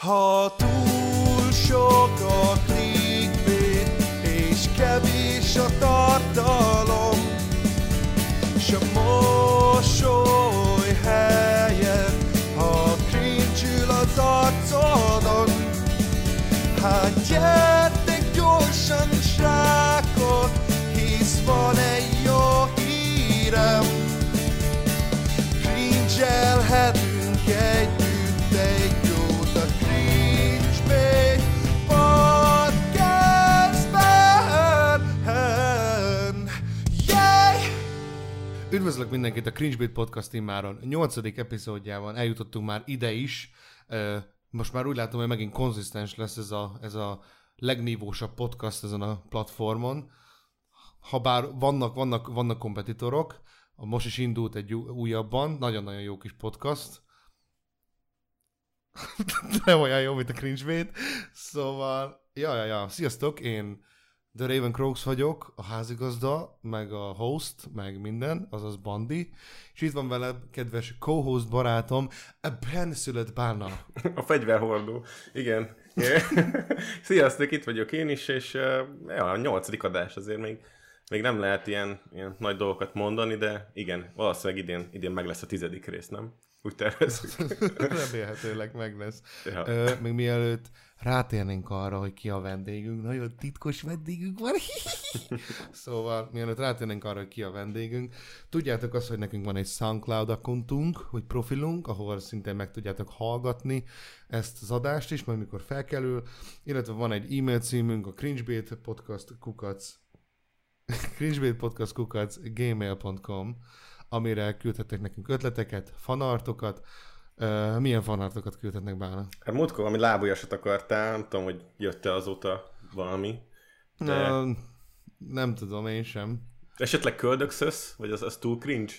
Ha túl Üdvözlök mindenkit a Cringe Beat Podcast immáron. 8. epizódjában eljutottunk már ide is. Most már úgy látom, hogy megint konzisztens lesz ez a, ez a legnívósabb podcast ezen a platformon. Habár vannak, vannak, vannak kompetitorok, most is indult egy újabban, nagyon-nagyon jó kis podcast. Nem olyan jó, mint a Cringe Beat. Szóval, ja, ja, ja. Sziasztok, én The Raven Croaks vagyok, a házigazda, meg a host, meg minden, azaz Bandi. És itt van velem kedves co-host barátom, a benszülött bána. A fegyverhordó. Igen. Sziasztok, itt vagyok én is, és uh, ja, a nyolcadik adás azért még, még nem lehet ilyen, ilyen nagy dolgokat mondani, de igen, valószínűleg idén, idén meg lesz a tizedik rész, nem? Úgy tervezzük. Remélhetőleg meg lesz. Ja. Ö, még mielőtt rátérnénk arra, hogy ki a vendégünk, nagyon titkos vendégünk van. szóval, mielőtt rátérnénk arra, hogy ki a vendégünk, tudjátok azt, hogy nekünk van egy SoundCloud akkontunk, hogy profilunk, ahol szintén meg tudjátok hallgatni ezt az adást is, majd mikor felkelül, illetve van egy e-mail címünk, a cringebait podcast kukac cringebait podcast kukac gmail.com amire küldhettek nekünk ötleteket, fanartokat, Uh, milyen fanartokat küldhetnek bána? Hát múltkor valami lábujasat akartál, nem tudom, hogy jött-e azóta valami. De Uh, nem tudom, én sem. esetleg köldökszösz, vagy az, az túl cringe?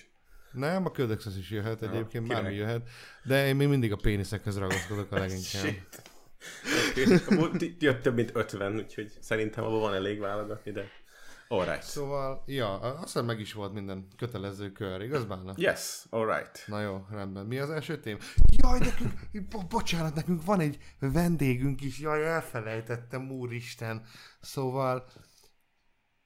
Nem, a ködöxös is jöhet egyébként, kinek? bármi jöhet, de én még mindig a péniszekhez ragaszkodok a leginkább. Shit. Okay. Jött több mint 50, úgyhogy szerintem abban van elég válogatni, de alright. Szóval, ja, azt hiszem meg is volt minden kötelező kör, igaz bána? Yes, alright. Na jó, rendben. Mi az első tém? Jaj, nekünk, bo- bocsánat, nekünk van egy vendégünk is, jaj, elfelejtettem, úristen. Szóval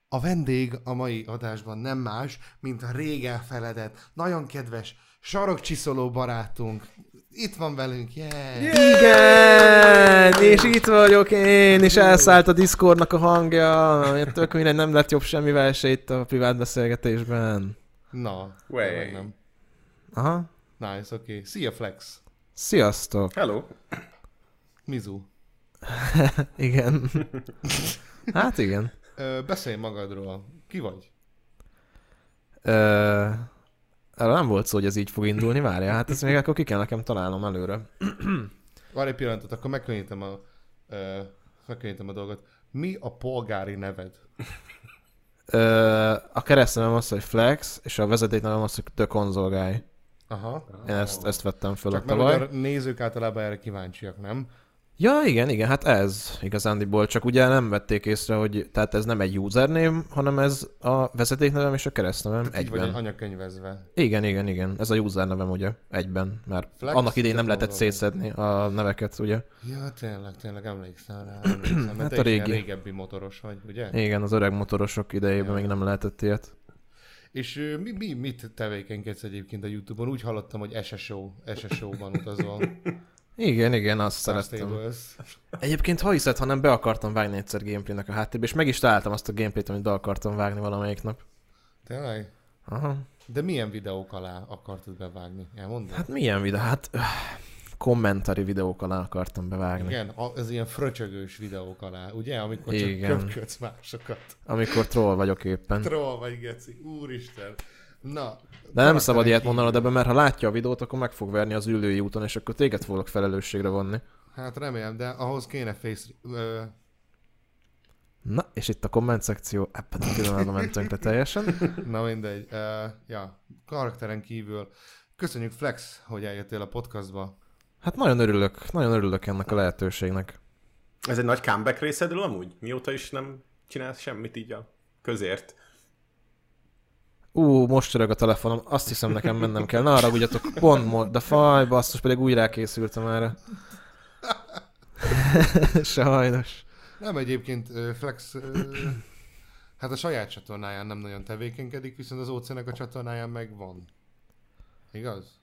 a vendég a mai adásban nem más, mint a rég elfeledett, nagyon kedves, sarokcsiszoló barátunk. Itt van velünk, yeah! Igen! És itt vagyok én, és elszállt a Discordnak a hangja. Tök minden nem lett jobb semmivel se itt a privát beszélgetésben. Na, Way. nem. Aha. Nice, oké. Okay. Szia, Flex. Sziasztok! Hello. Mizu. Igen. Hát igen. Ö, beszélj magadról. Ki vagy? Ö, erről nem volt szó, hogy ez így fog indulni, várja. Hát ezt még akkor ki kell nekem találnom előre. Várj egy pillanatot, akkor megkönnyítem a, ö, megkönnyítem a dolgot. Mi a polgári neved? Ö, a keresztnevem az, hogy Flex, és a vezetéknevem az, hogy The Console Guy. Aha. Én ezt, ezt vettem föl a Csak mert tavaly. ugye a nézők általában erre kíváncsiak, nem? Ja, igen, igen, hát ez igazándiból, csak ugye nem vették észre, hogy tehát ez nem egy username, hanem ez a vezetéknevem és a keresztnevem Így vagy egyben. anyakönyvezve. Igen, igen, igen, ez a usernevem ugye egyben, mert Flex, annak idején nem lehetett szétszedni a neveket, ugye? Ja, tényleg, tényleg emlékszem rá. Emlékszem, Hát a régi. régebbi motoros vagy, ugye? Igen, az öreg motorosok idejében Ja. még nem lehetett ilyet. És mi, mi, mit tevékenykedsz egyébként a Youtube-on? Úgy hallottam, hogy SSO, SSO-ban utazol. Igen, igen, azt Star szerettem. Stables. Egyébként ha hiszed, hanem be akartam vágni egyszer gameplaynek a háttérbe, és meg is találtam azt a gameplayt, amit be akartam vágni valamelyik nap. Tényleg? Aha. De milyen videók alá akartad bevágni? Elmondod? Hát milyen videó? Hát öh, kommentari videók alá akartam bevágni. Igen, a- ez ilyen fröcsögős videók alá, ugye? Amikor csak Igen. köpködsz másokat. Amikor troll vagyok éppen. Troll vagy, geci. Úristen. Na. De nem szabad ilyet mondanod ebben, mert ha látja a videót, akkor meg fog verni az ülői úton, és akkor téged fogok felelősségre vonni. Hát remélem, de ahhoz kéne face... Ö, Na, és itt a komment szekció, ebben a pillanatban mentünk le teljesen. na mindegy. Uh, ja, karakteren kívül. Köszönjük Flex, hogy eljöttél a podcastba. Hát nagyon örülök, nagyon örülök ennek a lehetőségnek. Ez egy nagy comeback részedről amúgy? Mióta is nem csinálsz semmit így a közért? Ú, most csörög a telefonom, azt hiszem nekem mennem kell. Ne haragudjatok, pont most, de faj, basszus, pedig úgy rákészültem erre. Sajnos. Nem egyébként Flex, hát a saját csatornáján nem nagyon tevékenykedik, viszont az óceának a csatornáján meg van. Igaz?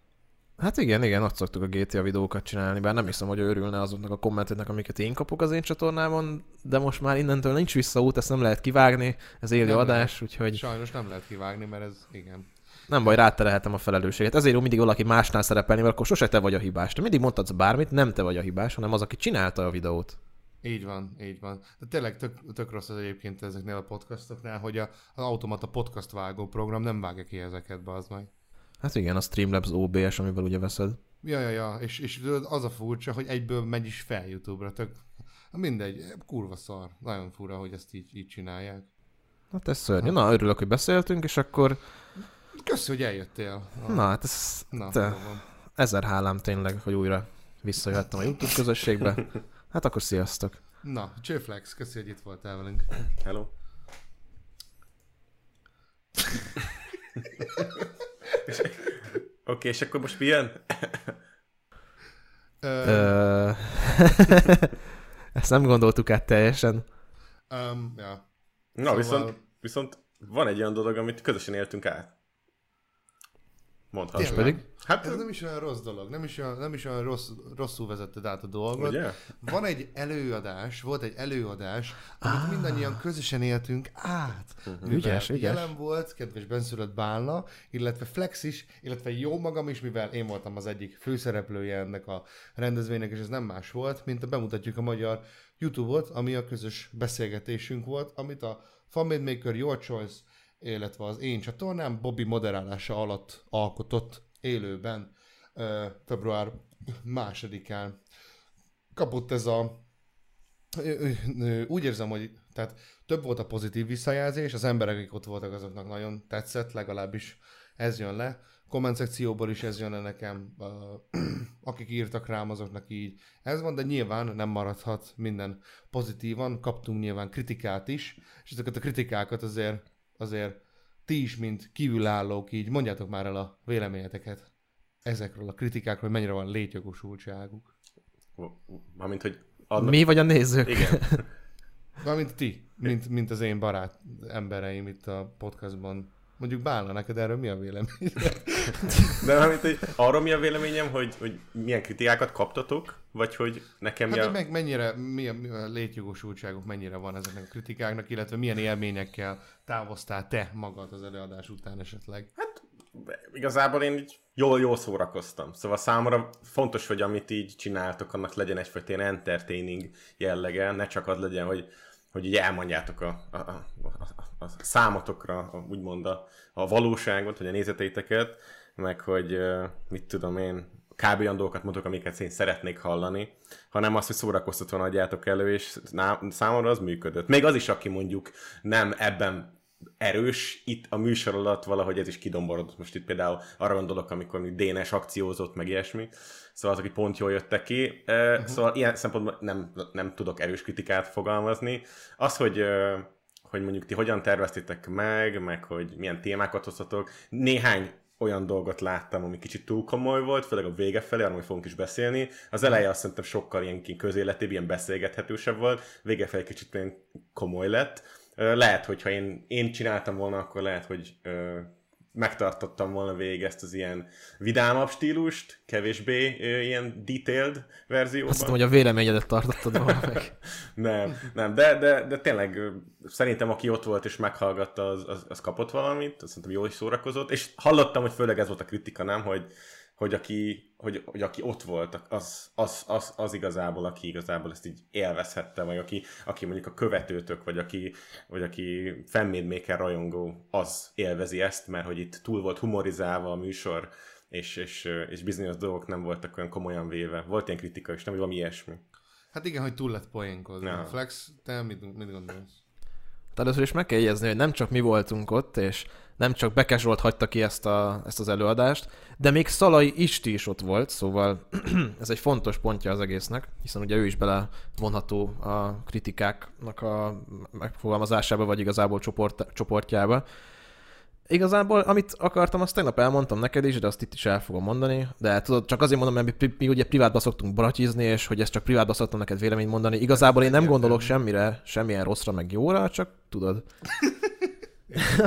Hát igen, igen, ott szoktuk a GTA videókat csinálni, bár nem hiszem, hogy ő örülne azoknak a kommenteknek, amiket én kapok az én csatornámon, de most már innentől nincs visszaút, ezt nem lehet kivágni, ez élő Nem adás, lehet. úgyhogy Sajnos nem lehet kivágni, mert ez igen. nem baj, ráterelhetem a felelősséget. Ezért jó mindig valaki másnál szerepelni, mert akkor sose te vagy a hibás. Te mindig mondhatsz bármit, nem te vagy a hibás, hanem az, aki csinálta a videót. Így van, így van. De tényleg tök, tök rossz az egyébként ezeknél a podcastoknál, hogy a, az automata podcast vágó program nem vágja ki ezeket, az meg. Hát igen, a Streamlabs OBS, amivel ugye veszed. Ja, ja, ja, és, és tudod, az a furcsa, hogy egyből megy is fel YouTube-ra, tök, mindegy, kurva szar. Nagyon fura, hogy ezt így, így csinálják. Hát ez szörnyű. Na, örülök, hogy beszéltünk, és akkor, Köszi, hogy eljöttél. A... na hát ez Na, te- ezer hálám tényleg, hogy újra visszajöttem a YouTube közösségbe. Hát akkor sziasztok. Na, Csőflex, köszi, hogy itt voltál velünk. Hello. Oké, okay, és akkor most milyen? Ö, Ö... Ezt nem gondoltuk át teljesen. um, ja. Na, Szóval- viszont, viszont van egy olyan dolog, amit közösen éltünk át. Mondhatnám. Tényleg? pedig? Hát, Ez nem is olyan rossz dolog, nem is olyan, nem is olyan rossz, rosszul vezetted át a dolgot. ugye? Van egy előadás, volt egy előadás, amit mindannyian közösen éltünk át. Mivel Ügyes, ügyes. Jelen volt kedves benszülött Bálna, illetve Flex is, illetve jó magam is, mivel én voltam az egyik főszereplője ennek a rendezvénynek, és ez nem más volt, mint a bemutatjuk a magyar YouTube-ot, ami a közös beszélgetésünk volt, amit a Family Maker Your Choice, illetve az én csatornám Bobby moderálása alatt alkotott élőben február másodikán. Kapott ez a úgy érzem, hogy tehát több volt a pozitív visszajelzés, az emberek, akik ott voltak, azoknak nagyon tetszett, legalábbis ez jön le. Komment szekcióból is ez jön le nekem, akik írtak rám, azoknak így ez van, de nyilván nem maradhat minden pozitívan, kaptunk nyilván kritikát is, és ezeket a kritikákat azért, azért ti is, mint kívülállók így mondjátok már el a véleményeteket ezekről a kritikákról, hogy mennyire van létjogosultságuk. Mármint, hogy adnak... Mi vagy a nézők? Igen. Mármint ti, mint, mint az én barát embereim itt a podcastban. Mondjuk Bálna, neked erről mi a vélemény? De mármint, hogy arról mi a véleményem, hogy, hogy milyen kritikákat kaptatok, vagy hogy nekem Hát, ja... hogy meg mennyire, mi a, mi a létjogosultságok mennyire van ezeknek a kritikáknak, illetve milyen élményekkel távoztál te magad az előadás után esetleg? igazából én így jól, jól szórakoztam. Szóval számomra fontos, hogy amit így csináltok, annak legyen egyfajta ilyen entertaining jellege, ne csak az legyen, hogy, hogy így elmondjátok a, a, a, a, számotokra, a, úgymond a, a valóságot, vagy a nézeteiteket, meg hogy mit tudom én, kb. olyan dolgokat mondok, amiket én szeretnék hallani, hanem azt, hogy szórakoztatva adjátok elő, és ná- számomra az működött. Még az is, aki mondjuk nem ebben erős, itt a műsor alatt valahogy ez is kidomborodott. Most itt például arra gondolok, amikor még Dénes akciózott, meg ilyesmi. Szóval azok, pont jól jöttek ki. Uh-huh. Szóval ilyen szempontból nem, nem tudok erős kritikát fogalmazni. Az, hogy hogy mondjuk ti hogyan terveztétek meg, meg hogy milyen témákat hoztatok. Néhány olyan dolgot láttam, ami kicsit túl komoly volt, főleg a vége felé, arról fogunk is beszélni. Az eleje azt szerintem sokkal ilyen közéletébb, ilyen beszélgethetősebb volt, vége felé kicsit ilyen komoly lett. Lehet, hogyha én, én csináltam volna, akkor lehet, hogy ö, megtartottam volna végig ezt az ilyen vidámabb stílust, kevésbé ö, ilyen detailed verzióban. Azt hiszem, hogy a véleményedet tartottad volna meg. Nem, nem, de, de, de tényleg szerintem aki ott volt és meghallgatta, az, az, az kapott valamit, azt szerintem jól is szórakozott, és hallottam, hogy főleg ez volt a kritika, nem, hogy, hogy, aki, hogy, hogy aki ott volt, az, az, az, az igazából, aki igazából ezt így élvezhette, vagy aki, aki mondjuk a követőtök, vagy aki, vagy aki fanmade rajongó, az élvezi ezt, mert hogy itt túl volt humorizálva a műsor, és, és, és bizonyos dolgok nem voltak olyan komolyan véve. Volt ilyen kritika is, nem, vagy valami ilyesmi. Hát igen, hogy túl lett poénkodni. Ja. Flex, te mit, mit gondolsz? Hát először is meg kell jegyezni, hogy nem csak mi voltunk ott, és nem csak Beke Zsolt hagyta ki ezt, a, ezt az előadást, de még Szalai Isti is ott volt, szóval ez egy fontos pontja az egésznek, hiszen ugye ő is belevonható a kritikáknak a megfogalmazásába, vagy igazából csoport, csoportjába. Igazából, amit akartam, azt tegnap elmondtam neked is, de azt itt is el fogom mondani. De tudod, csak azért mondom, mert mi, mi ugye privátba szoktunk bratyizni, és hogy ezt csak privátba szoktam neked véleményt mondani. Igazából én nem gondolok semmire, semmilyen rosszra, meg jóra, csak tudod.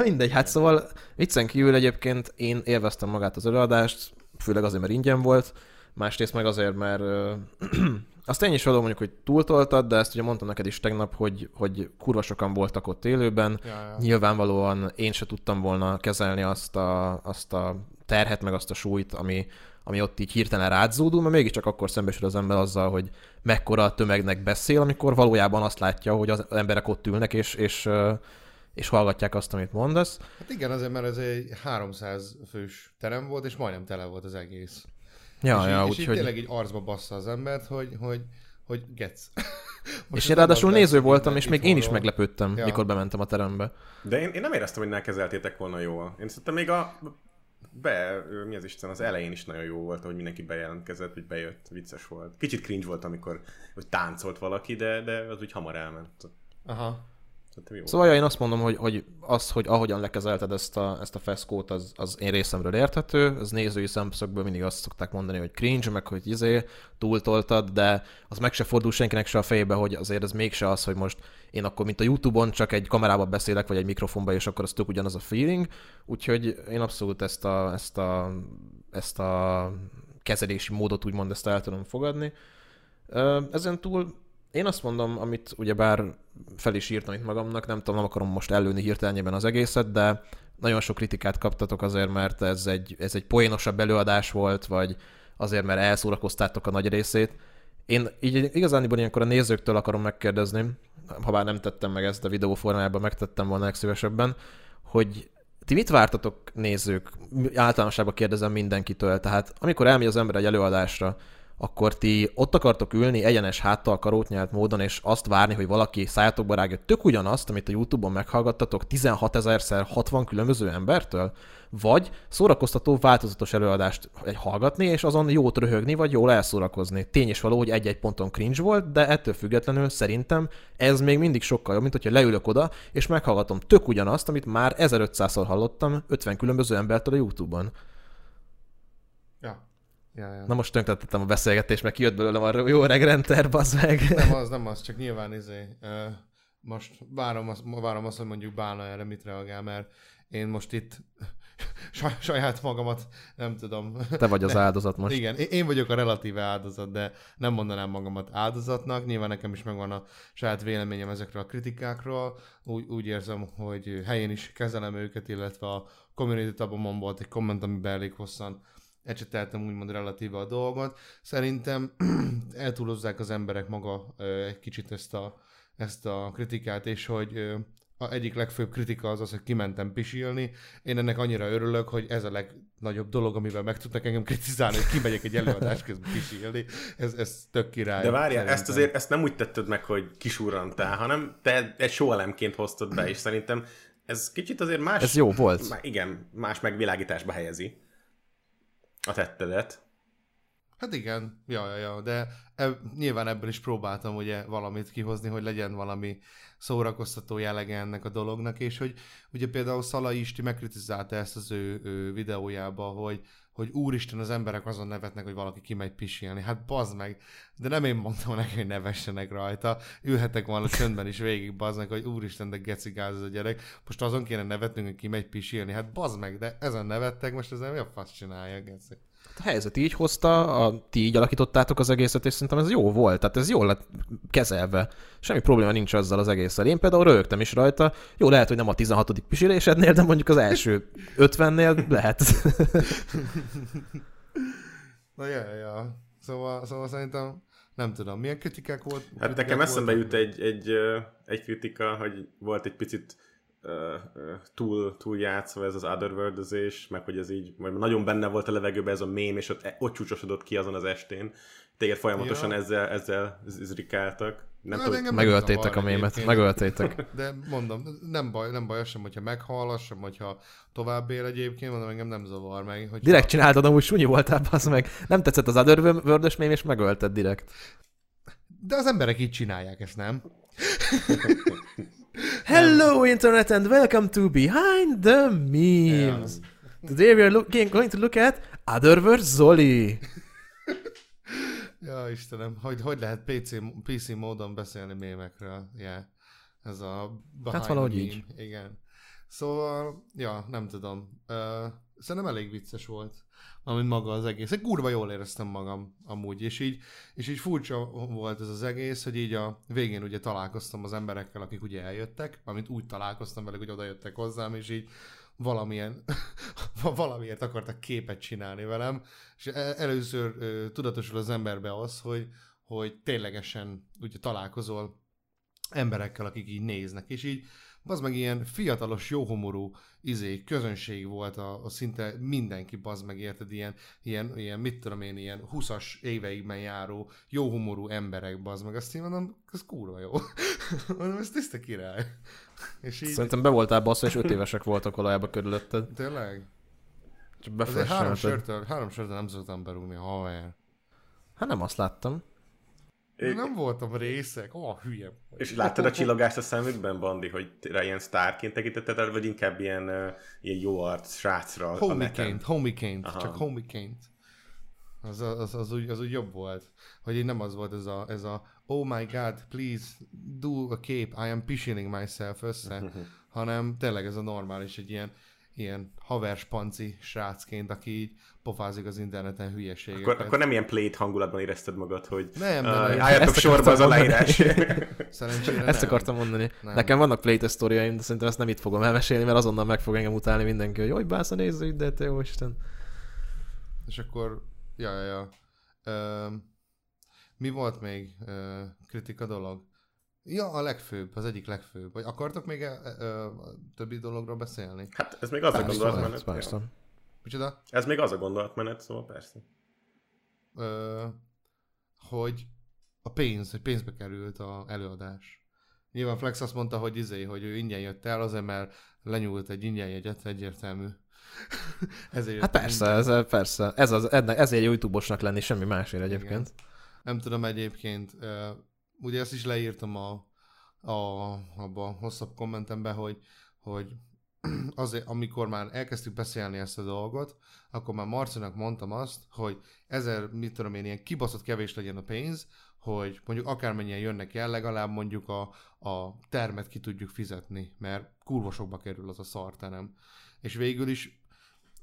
Mindegy, hát szóval viccen kívül egyébként én élveztem magát az előadást, főleg azért, mert ingyen volt, másrészt meg azért, mert azt én is való mondjuk, hogy túltoltad, de ezt ugye mondtam neked is tegnap, hogy, hogy kurva sokan voltak ott élőben. Ja, ja. Nyilvánvalóan én se tudtam volna kezelni azt a, azt a terhet, meg azt a súlyt, ami, ami ott így hirtelen rádzódul, mert mégiscsak akkor szembesül az ember azzal, hogy mekkora a tömegnek beszél, amikor valójában azt látja, hogy az emberek ott ülnek, és, és, ö, és hallgatják azt, amit mondasz. Hát igen, azért, mert ez egy 300 fős terem volt, és majdnem tele volt az egész. Ja, és ja, így, és így úgyhogy... tényleg így arcba bassza az embert, hogy, hogy, hogy gec. Most És én ráadásul néző voltam, hogy és még én is meglepődtem, Ja. mikor bementem a terembe. De én, én nem éreztem, hogy ne kezeltétek volna jól. Én szerintem még a be, mi az Isten, az elején is nagyon jó volt, hogy mindenki bejelentkezett, hogy bejött, vicces volt. Kicsit cringe volt, amikor hogy táncolt valaki, de, de az úgy hamar elment. Aha. Szóval ja, én azt mondom, hogy, hogy az, hogy ahogyan lekezelted ezt a, ezt a feszkót, az, az én részemről érthető. Az nézői szemszögből mindig azt szokták mondani, hogy cringe, meg hogy izé, túltoltad, de az meg se fordul senkinek se a fejébe, hogy azért ez mégse az, hogy most én akkor, mint a Youtube-on, csak egy kamerába beszélek, vagy egy mikrofonba, és akkor az tök ugyanaz a feeling. Úgyhogy én abszolút ezt a, ezt a, ezt a kezelési módot úgymond ezt el tudom fogadni. Ezen túl én azt mondom, amit ugyebár fel is írtam itt magamnak, nem tudom, nem akarom most előni hirtelenjében az egészet, de nagyon sok kritikát kaptatok azért, mert ez egy, ez egy poénosabb előadás volt, vagy azért, mert elszórakoztátok a nagy részét. Én így igazániból ilyenkor a nézőktől akarom megkérdezni, ha bár nem tettem meg ezt a videó formájában, megtettem volna legszívesebben, hogy ti mit vártatok nézők? Általánosságban kérdezem mindenkitől. Tehát amikor elmegy az ember egy előadásra, akkor ti ott akartok ülni egyenes háttal, karótnyelt módon, és azt várni, hogy valaki szájátokba rágja tök ugyanazt, amit a Youtube-on meghallgattatok 16 ezerszer 60 különböző embertől? Vagy szórakoztató, változatos előadást egy hallgatni, és azon jót röhögni, vagy jól elszórakozni. Tény és való, hogy egy-egy ponton cringe volt, de ettől függetlenül szerintem ez még mindig sokkal jobb, mint hogyha leülök oda, és meghallgatom tök ugyanazt, amit már 1500-szor hallottam 50 különböző embertől a Youtube-on. Ja. Ja, ja. Na most tönkretettem a beszélgetést, mert kijött belőlem a jó regrenter, bazd meg. Nem az, nem az, csak nyilván izé, ö, most várom azt, várom azt, hogy mondjuk Bálna erre mit reagál, mert én most itt saj- saját magamat nem tudom. Te vagy az áldozat most. Igen, én- én vagyok a relatíve áldozat, de nem mondanám magamat áldozatnak. Nyilván nekem is megvan a saját véleményem ezekről a kritikákról. Úgy, úgy érzem, hogy helyén is kezelem őket, illetve a community tabomon volt egy komment, amiben elég hosszan ecseteltem úgymond relatíve a dolgot. Szerintem eltúlozzák az emberek maga egy kicsit ezt a, ezt a kritikát, és hogy a egyik legfőbb kritika az az, hogy kimentem pisilni. Én ennek annyira örülök, hogy ez a legnagyobb dolog, amivel meg tudnak engem kritizálni, hogy kimegyek egy előadás közben pisilni. Ez, ez tök király. De várjál, szerintem. ezt azért ezt nem úgy tetted meg, hogy kisurrantál, hanem te egy sóelemként hoztad be, és szerintem ez kicsit azért más... Ez jó volt. Má- igen, más megvilágításba helyezi a tettedet. Hát igen, ja, ja, ja, de eb, nyilván ebből is próbáltam ugye valamit kihozni, hogy legyen valami szórakoztató jellege ennek a dolognak, és hogy ugye például Szalai Isti megkritizálta ezt az ő, ő videójába, hogy, hogy úristen, az emberek azon nevetnek, hogy valaki kimegy pisilni. Hát bazd meg, de nem én mondtam neki, hogy nevessenek rajta. Ülhetek volna csöndben is végig, bazd meg, hogy úristen, de gecigáz ez a gyerek. Most azon kéne nevetnünk, hogy kimegy pisilni. Hát bazd meg, de ezen nevettek, most ezen mi a fasz csinálja, geci? A helyzet így hozta, a, ti így alakítottátok az egészet, és szerintem ez jó volt, tehát ez jól lett kezelve. Semmi probléma nincs azzal az egésszel. Én például rögtem is rajta. Jó, lehet, hogy nem a 16. pisilésednél, de mondjuk az első 50-nél lehet. Na, ja, ja. Szóval, szóval szerintem nem tudom, milyen kritikák volt? Hát kritikák nekem eszembe voltak? jut egy, egy, egy kritika, hogy volt egy picit túl, túl játszva ez az otherworldözés, meg hogy ez így, vagy nagyon benne volt a levegőben ez a mém, és ott, ott csúcsosodott ki azon az estén. Téged folyamatosan Ja. ezzel, ezzel zrikáltak. Nem Hát tudom, Megöltétek a mémet, megöltétek. De mondom, nem baj, nem baj az sem, hogyha meghal, sem, hogyha tovább él egyébként, mondom, engem nem zavar meg. Hogy Direkt csináltad, amúgy sunyi voltál, az meg. Nem tetszett az Otherworld-ös mém, és megölted direkt. De az emberek így csinálják ezt, nem? Hello internet and welcome to Behind the Memes. Today we are looking, going to look at Otherverse Zoli. Ja, Istenem, hogy, hogy lehet PC, PC módon beszélni mémekről? Yeah. Ez a behind Hát valahogy the így. meme. Igen. Szóval, ja, nem tudom. Uh, szerintem elég vicces volt, amint maga az egész. Egy kurva jól éreztem magam amúgy, és így, és így furcsa volt ez az egész, hogy így a végén ugye találkoztam az emberekkel, akik ugye eljöttek, amit úgy találkoztam velük, hogy oda jöttek hozzám, és így valamilyen, valamiért akartak képet csinálni velem, és e- először tudatosul az emberbe az, hogy, hogy ténylegesen ugye találkozol emberekkel, akik így néznek, és így az meg ilyen fiatalos, jóhomorú izé, közönség volt a, a szinte mindenki, bazd meg, érted, ilyen, ilyen, ilyen, mit tudom én, ilyen 20-as éveikben járó, jóhomorú emberek, bazd meg, azt én mondom, ez kurva jó. mondom, ez tiszta király. És így, Szerintem be voltál basszva, és öt évesek voltak valójában körülötted. tényleg? Csak három sörtől, három sörtől nem szoktam berúgni, haver. Hát nem azt láttam. Én nem voltam részek, ó, oh, hülye. És láttad a csillogást a szemükben, Bandi, hogy ilyen sztárként tekintetted el, vagy inkább ilyen, ilyen jó arc srácra? Homiként, homiként, Aha. csak homiként. Az, az, az, úgy, az úgy jobb volt. Hogy így nem az volt ez a, ez a oh my god, please do a cape, I am pishing myself össze, hanem tényleg ez a normális, egy ilyen, ilyen haverspanci srácként, aki így pofázik az interneten hülyeségeket. Akkor, akkor nem ilyen plate hangulatban érezted magad, hogy Nem, nem, uh, nem. álljatok sorba az akartam aláírás. Szerencsére Ezt nem. akartam mondani. Nem. Nekem vannak playtest sztoriaim, de szerintem ezt nem itt fogom elmesélni, mert azonnal meg fog engem utálni mindenki, hogy hogy bász a nézőid, de te jó Isten. És akkor, ja, ja, ja. Ö, mi volt még ö, kritika dolog? Ja, a legfőbb, az egyik legfőbb. Vagy akartok még ö, ö, többi dologról beszélni? Hát ez még az a Persze, gondolatmenet. Persze. ja. Micsoda? Ez még az a gondolatmenet, szóval persze. Ö, hogy a pénz, hogy pénzbe került a előadás. Nyilván Flex azt mondta, hogy izé, hogy ő ingyen jött el, azért mert lenyúlt egy ingyen jegyet, egyértelmű. Ezért Hát persze, ez, persze. Ez az, ezért jó YouTube-osnak lenni, semmi másért Igen. egyébként. Nem tudom egyébként, ugye ezt is leírtam a, a, abba a hosszabb kommentembe, hogy, hogy azért, amikor már elkezdtük beszélni ezt a dolgot, akkor már Marcinak mondtam azt, hogy ezer, mit tudom én, ilyen kibaszott kevés legyen a pénz, hogy mondjuk akármennyien jönnek el, legalább mondjuk a, a termet ki tudjuk fizetni, mert kurva sokba kerül az a szarterem. És végül is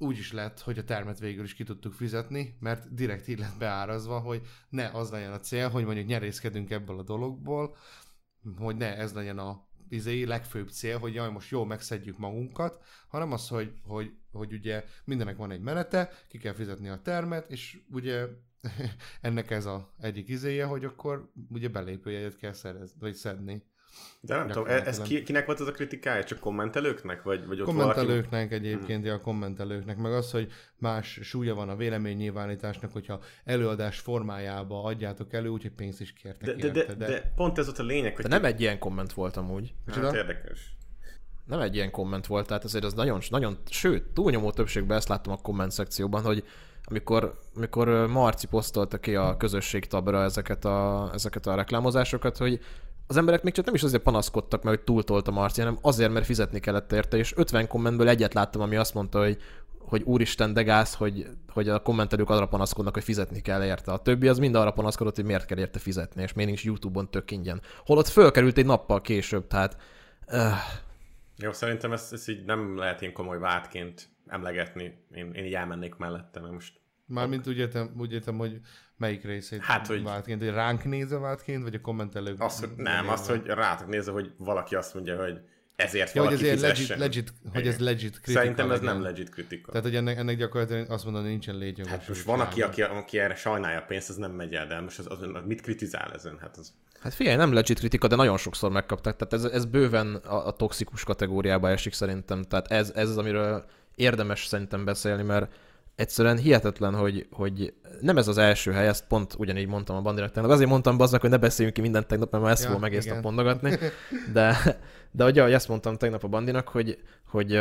úgy is lett, hogy a termet végül is ki tudtuk fizetni, mert direkt így lett beárazva, hogy ne az legyen a cél, hogy mondjuk nyerészkedünk ebből a dologból, hogy ne ez legyen a izé, legfőbb cél, hogy jaj, most jól megszedjük magunkat, hanem az, hogy, hogy, hogy ugye mindenek van egy menete, ki kell fizetni a termet, és ugye ennek ez a egyik izéje, hogy akkor ugye belépőjegyet kell szerezni, vagy szedni. De nem tudom, ez ki, kinek volt ez a kritikája? Csak kommentelőknek? Vagy, vagy ott kommentelőknek egyébként, ja, a kommentelőknek, meg az, hogy más súlya van a véleménynyilvánításnak, hogyha előadás formájába adjátok elő, úgyhogy pénzt is kértek De, de, de, érte, de, de pont ez ott a lényeg, hogy De nem egy ilyen komment volt amúgy. Micsoda? hát érdekes. Nem egy ilyen komment volt, tehát azért az nagyon, nagyon, sőt, túlnyomó többségben ezt láttam a komment szekcióban, hogy amikor, amikor Marci posztolta ki a közösségtabra ezeket a, ezeket a reklámozásokat, hogy az emberek még csak nem is azért panaszkodtak, mert hogy túltolt a Marci, hanem azért, mert fizetni kellett érte, és 50 kommentből egyet láttam, ami azt mondta, hogy hogy úristen, de gáz, hogy, hogy a kommentelők arra panaszkodnak, hogy fizetni kell érte. A többi az mind arra panaszkodott, hogy miért kell érte fizetni, és miért nincs YouTube-on tök ingyen. Holott fölkerült egy nappal később, tehát uh, Jó, szerintem ezt, ezt így nem lehet ilyen komoly vádként emlegetni. Én, én így elmennék mellette, mert most Mármint úgy értem, úgy értem, hogy melyik részét Hát, hogy- vádként, hogy ránk nézve vádként, vagy a kommentelők az, hogy nem, az, hogy rátok nézve, hogy valaki azt mondja, hogy ezért ja, hogy valaki ez ilyen legit, legit, hogy Igen. ez legit kritika Szerintem ez legyen. nem legit kritika. Tehát, hogy ennek, ennek gyakorlatilag azt mondani, hogy nincsen létjogos. Hát most van, aki, aki, aki erre sajnálja a pénzt, az nem megy el, de most az, az, az mit kritizál ezen? Hát az... Hát figyelj, nem legit kritika, de nagyon sokszor megkapták. Tehát ez, ez bőven a, a toxikus kategóriába esik szerintem. Tehát ez, ez az, amiről érdemes szerintem beszélni, mert egyszerűen hihetetlen, hogy, hogy nem ez az első hely, ezt pont ugyanígy mondtam a bandinak tegnap. Azért mondtam bazdnak, hogy ne beszéljünk ki mindent tegnap, mert már ezt Ja, fogom egész nap mondogatni. De, de ugye, ahogy ezt mondtam tegnap a bandinak, hogy, hogy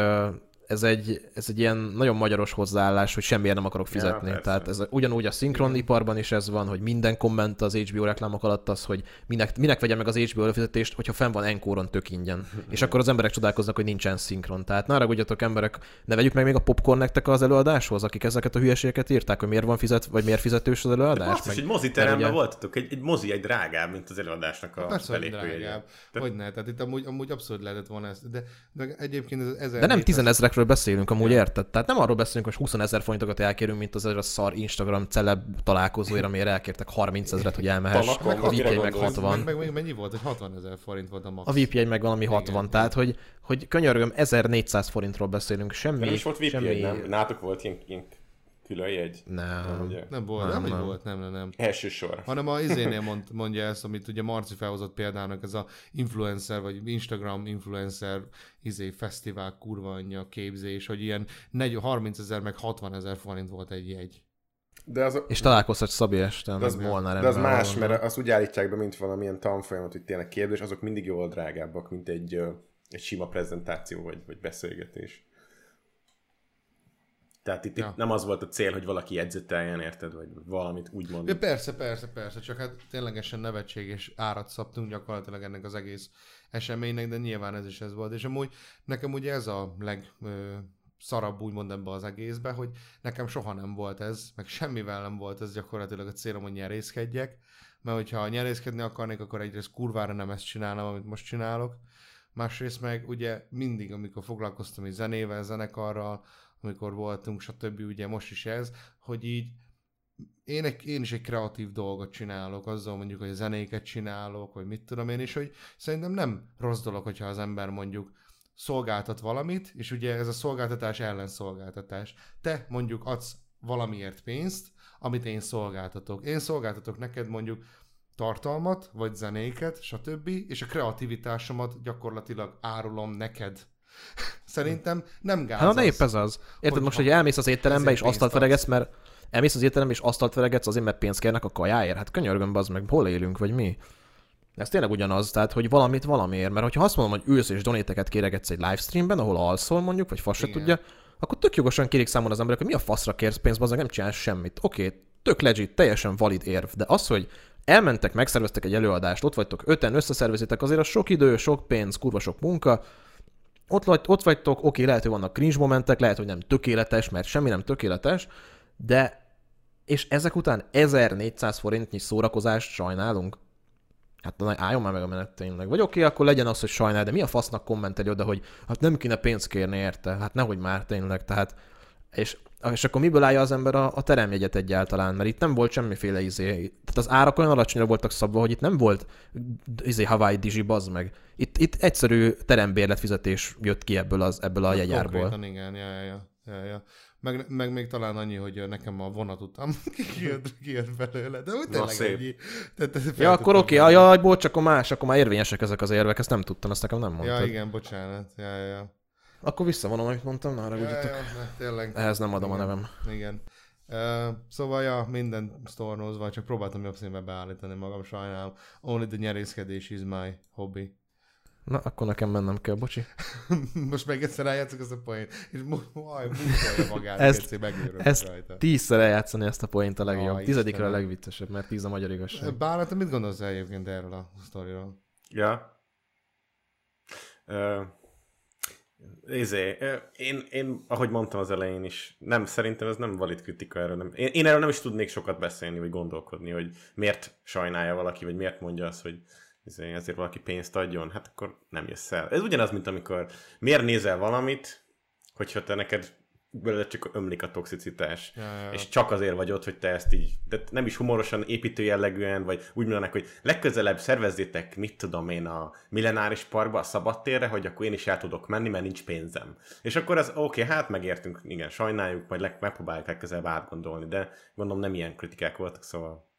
ez egy, ez egy ilyen nagyon magyaros hozzáállás, hogy semmiért nem akarok fizetni. Ja. Tehát ez ugyanúgy a szinkroniparban is ez van, hogy minden komment az HBO reklámok alatt az, hogy minek, minek vegyem meg az HBO előfizetést, hogyha fenn van Enkoron tök ingyen. És akkor az emberek csodálkoznak, hogy nincsen szinkron. Tehát ne haragudjatok emberek, ne vegyük meg még a popcorn nektek az előadáshoz, akik ezeket a hülyeségeket írták, hogy miért van fizet, vagy miért fizetős az előadás. Azt is, meg- egy moziteremben mert ugye- voltatok, egy, egy mozi egy drágább, mint az előadásnak a Persze, hogy belépőjegye. drágább. Tehát- Hogy ne, tehát itt amúgy, amúgy abszolút lehetett volna ezt, de, de egyébként ez ezer De nem tízenezrekről beszélünk amúgy, érted? Tehát nem arról beszélünk, hogy 20 ezer forintokat elkérünk, mint az a szar Instagram celeb találkozóira, amire elkértek 30 ezeret, hogy elmehess. Talakon, A VPI meg gondolsz? 60. Meg, meg, meg, mennyi volt? Hogy 60 ezer forint volt a max. A VPI meg valami 60, Igen. tehát hogy, hogy könyörgöm, 1400 forintról beszélünk, semmi... De nem is volt VPN, semmi... nem? Nátok volt ilyen, ilyen külön jegy? Nem. Ugye? Nem volt, Nem, nem, nem, volt, nem, nem, nem. Első sor. Hanem a izénél mond, mondja ezt, amit ugye Marci felhozott példának, ez a influencer, vagy Instagram influencer izé, fesztivál kurva anyja képzés, hogy ilyen 40, 30 ezer meg 60 ezer forint volt egy jegy. De az, És találkozhatsz Szabi este, de az, Molnár de az más, gondolom. mert azt úgy állítják be, mint valamilyen tanfolyamat, hogy tényleg kérdés, azok mindig jóval drágábbak, mint egy, egy sima prezentáció vagy, vagy beszélgetés. Tehát itt, Ja. itt nem az volt a cél, hogy valaki jegyzeteljen, érted, vagy valamit úgy Ja, mondani. persze, persze, persze, csak hát ténylegesen nevetséges árat szabtunk gyakorlatilag ennek az egész eseménynek, de nyilván ez is ez volt. És amúgy nekem ugye ez a leg ö, szarabb úgymond ebbe az egészbe, hogy nekem soha nem volt ez, meg semmivel nem volt ez gyakorlatilag a célom, hogy nyerészkedjek, mert hogyha nyerészkedni akarnék, akkor egyrészt kurvára nem ezt csinálom, amit most csinálok, másrészt meg ugye mindig, amikor foglalkoztam egy zenével, zenekarral, amikor voltunk, stb. ugye most is ez, hogy így én, egy, én is egy kreatív dolgot csinálok, azzal mondjuk, hogy zenéket csinálok, vagy mit tudom én, és hogy szerintem nem rossz dolog, hogyha az ember mondjuk szolgáltat valamit, és ugye ez a szolgáltatás ellenszolgáltatás. Te mondjuk adsz valamiért pénzt, amit én szolgáltatok. Én szolgáltatok neked mondjuk tartalmat, vagy zenéket, stb., és a kreativitásomat gyakorlatilag árulom neked. Szerintem nem gáz Hát az. épp ez az. Érted Hogyha most, hogy elmész az étterembe és asztalt veregetsz, mert elmész az étterembe és asztalt veregetsz azért, mert pénzt kérnek a kajáért. Hát könyörgöm, az meg hol élünk, vagy mi? Ez tényleg ugyanaz, tehát hogy valamit valamiért, mert hogyha azt mondom, hogy ülsz és donéteket kéregetsz egy livestreamben, ahol alszol mondjuk, vagy fasz se tudja, akkor tök jogosan kérik számon az emberek, hogy mi a faszra kérsz pénzt, az nem csinálsz semmit. Oké, okay, tök legit, teljesen valid érv, de az, hogy elmentek, megszerveztek egy előadást, ott vagytok öten, összeszervezitek, azért az sok idő, sok pénz, kurva sok munka, ott, vagy, ott vagytok, oké, lehet, hogy vannak cringe momentek, lehet, hogy nem tökéletes, mert semmi nem tökéletes, de és ezek után 1400 forintnyi szórakozást sajnálunk? Hát na, álljon már meg a menet tényleg. Vagy oké, akkor legyen az, hogy sajnál, de mi a fasznak kommenteli oda, hogy hát nem kéne pénzt kérni érte, hát nehogy már tényleg, tehát és, és akkor miből állja az ember a, a teremjegyet egyáltalán, mert itt nem volt semmiféle izé, tehát az árak olyan alacsonyra voltak szabva, hogy itt nem volt izé Hawaii Dizsi, bazd meg. Itt, itt egyszerű terembérlet fizetés jött ki ebből, az, ebből a jegyárból. Konkrétan igen, ja, ja, ja, ja, ja. Meg, meg, még talán annyi, hogy nekem a vonat után kijött, kijött belőle, de úgy tényleg szép. ennyi. Tehát, tehát Ja, akkor oké, okay, jaj, bocs, akkor más, akkor már érvényesek ezek az érvek, ezt nem tudtam, ezt nekem nem mondtad. Ja, igen, bocsánat. Ja, ja, ja. Akkor visszavonom, amit mondtam, na, arra ja, ja, ne, tényleg. Ehhez nem adom igen, a nevem. Igen. Uh, szóval, ja, minden sztornózva, csak próbáltam jobb színbe beállítani magam, sajnálom. Only the nyerészkedés is my hobby. Na, akkor nekem mennem kell, bocsi. Most meg egyszer eljátszok ezt a poént, és mu- majd mutatja magát, Ezt- megőrülök ezt rajta. Tízszer eljátszani ezt a point a legjobb. Aj, Tizedikre a Istenem. legviccesebb, mert tíz a magyar igazság. Bálna, te mit gondolsz egyébként erről a sztoriról? Ja. Uh, izé, én, én, ahogy mondtam az elején is, nem, szerintem ez nem valid kritika erről. Nem. Én, én erről nem is tudnék sokat beszélni, vagy gondolkodni, hogy miért sajnálja valaki, vagy miért mondja azt, hogy izé, ezért valaki pénzt adjon, hát akkor nem jössz el. Ez ugyanaz, mint amikor miért nézel valamit, hogyha te neked belőle csak ömlik a toxicitás. Ja, ja, ja. És csak azért vagy ott, hogy te ezt így, de nem is humorosan, építő jellegűen, vagy úgy mondanak, hogy legközelebb szervezzétek, mit tudom én, a millenáris parkba, a szabadtérre, hogy akkor én is el tudok menni, mert nincs pénzem. És akkor az oké, okay, hát megértünk, igen, sajnáljuk, majd leg, megpróbáljuk legközelebb átgondolni, de gondolom nem ilyen kritikák voltak, szóval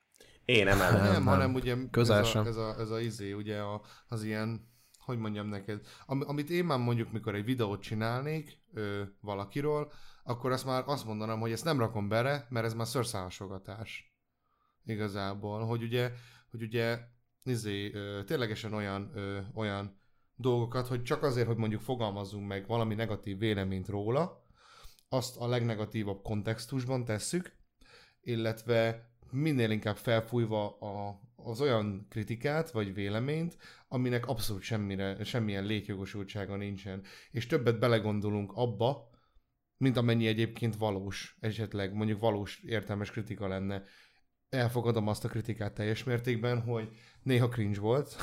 én emellett. Nem, nem. hanem ugye Közel ez, a, ez, a, ez a izé, ugye a, az ilyen, hogy mondjam neked, am, amit én már mondjuk, mikor egy videót csinálnék ö, valakiről, akkor azt már azt mondanám, hogy ezt nem rakom bele, mert ez már szőrszálhasogatás. Igazából, hogy ugye, hogy ugye izé, ö, ténylegesen olyan, ö, olyan dolgokat, hogy csak azért, hogy mondjuk fogalmazzunk meg valami negatív véleményt róla, azt a legnegatívabb kontextusban tesszük, illetve minél inkább felfújva a, az olyan kritikát vagy véleményt, aminek abszolút semmire, semmilyen létjogosultsága nincsen. És többet belegondolunk abba, mint amennyi egyébként valós, esetleg mondjuk valós értelmes kritika lenne. Elfogadom azt a kritikát teljes mértékben, hogy néha cringe volt,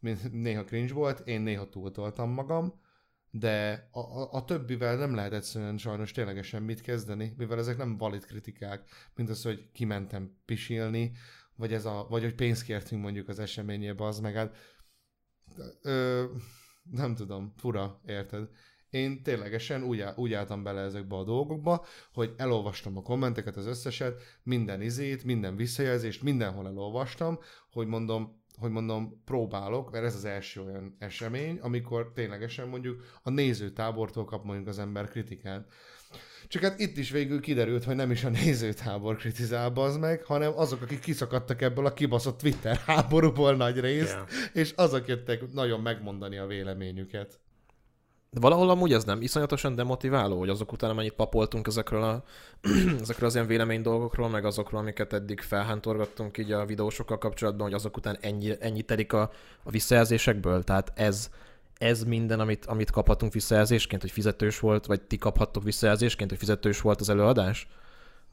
néha cringe volt, én néha túltoltam magam, de a, a, a többivel nem lehet egyszerűen sajnos ténylegesen mit kezdeni, mivel ezek nem valid kritikák, mint az, hogy kimentem pisilni, vagy, ez a, vagy hogy pénzt kértünk mondjuk az eseményébe, az meg hát ö, nem tudom, fura, érted? Én ténylegesen úgy, úgy álltam bele ezekbe a dolgokba, hogy elolvastam a kommenteket, az összeset, minden izét, minden visszajelzést, mindenhol elolvastam, hogy mondom, hogy mondom, próbálok, mert ez az első olyan esemény, amikor ténylegesen mondjuk a nézőtábortól kap mondjuk az ember kritikát. Csak hát itt is végül kiderült, hogy nem is a nézőtábor kritizál az meg, hanem azok, akik kiszakadtak ebből a kibaszott Twitter háborúból nagy részt, yeah. és azok jöttek nagyon megmondani a véleményüket. De valahol amúgy ez nem iszonyatosan demotiváló, hogy azok után amennyit papoltunk ezekről, a, ezekről az ilyen vélemény dolgokról, meg azokról, amiket eddig felhántorgattunk így a videósokkal kapcsolatban, hogy azok után ennyi, ennyi telik a, a visszajelzésekből. Tehát ez, ez minden, amit, amit kaphatunk visszajelzésként, hogy fizetős volt, vagy ti kaphattok visszajelzésként, hogy fizetős volt az előadás?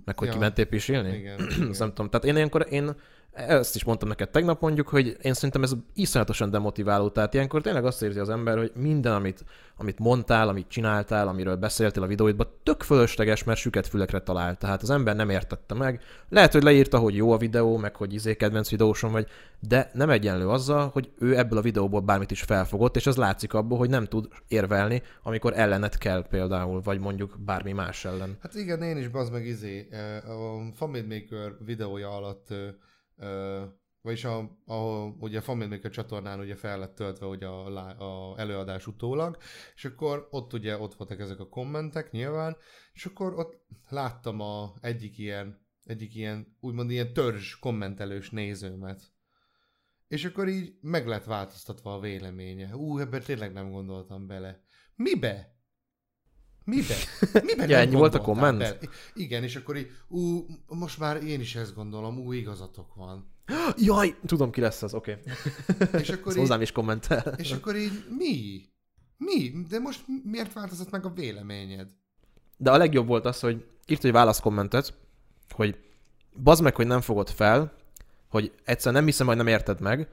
Meg hogy ja. kimentél pisilni? Igen, igen. nem tudom. Tehát én ilyenkor, én ezt is mondtam neked tegnap mondjuk, hogy én szerintem ez iszonyatosan demotiváló. Tehát ilyenkor tényleg azt érzi az ember, hogy minden, amit, amit mondtál, amit csináltál, amiről beszéltél a videóidban, tök fölösleges, mert süket fülekre talált. Tehát az ember nem értette meg. Lehet, hogy leírta, hogy jó a videó, meg hogy izé kedvenc videósom vagy, de nem egyenlő azzal, hogy ő ebből a videóból bármit is felfogott, és az látszik abból, hogy nem tud érvelni, amikor ellenet kell például, vagy mondjuk bármi más ellen. Hát igen, én is bazd meg izé, a Family Maker videója alatt vagyis a, ahol ugye a Family Maker csatornán ugye fel lett töltve ugye a, a előadás utólag, és akkor ott ugye ott voltak ezek a kommentek nyilván, és akkor ott láttam a egyik ilyen, egyik ilyen, úgymond ilyen törzs kommentelős nézőmet. És akkor így meg lett változtatva a véleménye. Ú, ebben tényleg nem gondoltam bele. Mibe? Mibe? Mibe ja, ennyi volt a komment? Be? Igen, és akkor így, ú, most már én is ezt gondolom, ú, igazatok van. Jaj, tudom ki lesz az, oké. Okay. És akkor így, hozzám is kommentel. És akkor így, mi? Mi? De most miért változott meg a véleményed? De a legjobb volt az, hogy írt egy válaszkommentet, hogy bazd meg, hogy nem fogod fel, hogy egyszer nem hiszem, hogy nem érted meg,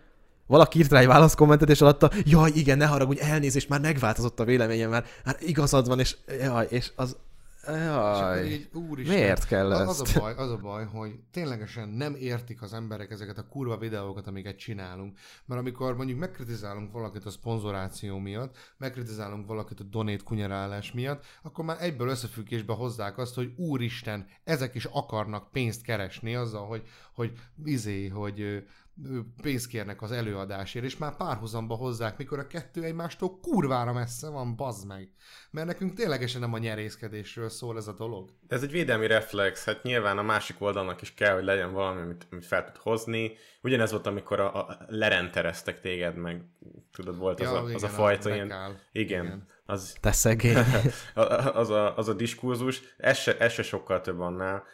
valaki írt rá egy válaszkommentet, és alatta, jaj, igen, ne haragudj, elnézést, már megváltozott a véleményem, már, már igazad van, és jaj, és az, Jaj, így, úristen, miért kell ezt? Az a, baj, az a baj, hogy ténylegesen nem értik az emberek ezeket a kurva videókat, amiket csinálunk. Mert amikor mondjuk megkritizálunk valakit a szponzoráció miatt, megkritizálunk valakit a donét kunyarálás miatt, akkor már egyből összefüggésbe hozzák azt, hogy úristen, ezek is akarnak pénzt keresni azzal, hogy, hogy izé, hogy pénzt kérnek az előadásért, és már párhuzamba hozzák, mikor a kettő egymástól kurvára messze van, bazd meg. Mert nekünk ténylegesen nem a nyerészkedésről szól ez a dolog. Ez egy védelmi reflex, hát nyilván a másik oldalnak is kell, hogy legyen valami, amit, amit fel tud hozni. Ugyanez volt, amikor a, a lerentereztek téged, meg tudod, volt ja, az, a, igen, az a fajta ilyen... Igen. igen. Az, Te szegény. az, a, az a diskurzus, ez se, ez se sokkal több annál.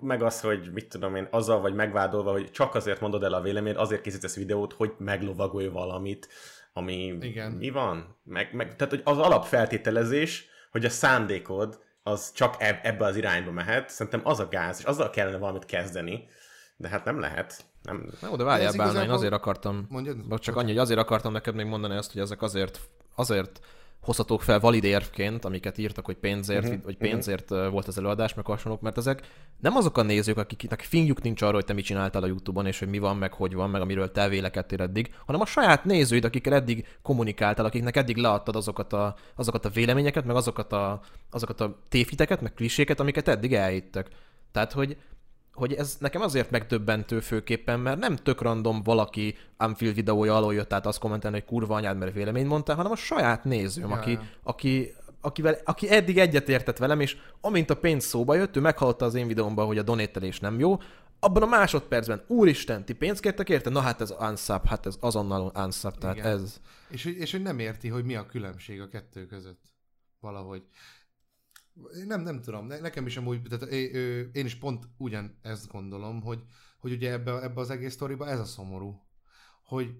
Meg az, hogy mit tudom én, azzal vagy megvádolva, hogy csak azért mondod el a véleményed, azért készítesz videót, hogy meglovagolj valamit, ami Igen. mi van? Meg, meg, tehát hogy az alapfeltételezés, hogy a szándékod az csak eb- ebbe az irányba mehet, szerintem az a gáz, és azzal kellene valamit kezdeni, de hát nem lehet. Nem. Na, de várjál, Bálna, én azért akartam, Mondjad? csak annyi, hogy azért akartam neked még mondani azt, hogy ezek azért, azért hozhatók fel valid érvként, amiket írtak, hogy pénzért, uh-huh, vagy pénzért uh-huh. volt az előadás, meg hasonlók, mert ezek nem azok a nézők, akiknek fingjuk nincs arról, hogy te mit csináltál a YouTube-on, és hogy mi van, meg hogy van, meg amiről te vélekedtél eddig, hanem a saját nézőid, akikkel eddig kommunikáltál, akiknek eddig leadtad azokat a, azokat a véleményeket, meg azokat a, azokat a téfiteket, meg kliséket, amiket eddig elhittek. Tehát, hogy hogy ez nekem azért megdöbbentő főképpen, mert nem tök random valaki Unfield videója alól jött át azt kommentelni, hogy kurva anyád, mert véleményt mondtál, hanem a saját nézőm, ja. aki, aki, akivel, aki eddig egyetértett velem, és amint a pénz szóba jött, ő meghallotta az én videómban, hogy a donételés nem jó, abban a másodpercben, úristen, ti pénzt kértek érte? Na hát ez unsub, hát ez azonnal unsub, tehát Igen. ez... És, és hogy nem érti, hogy mi a különbség a kettő között. Valahogy. Nem, nem tudom, ne- nekem is amúgy, tehát én, is pont ugyan ezt gondolom, hogy, hogy ugye ebbe, ebbe az egész sztoriba ez a szomorú, hogy,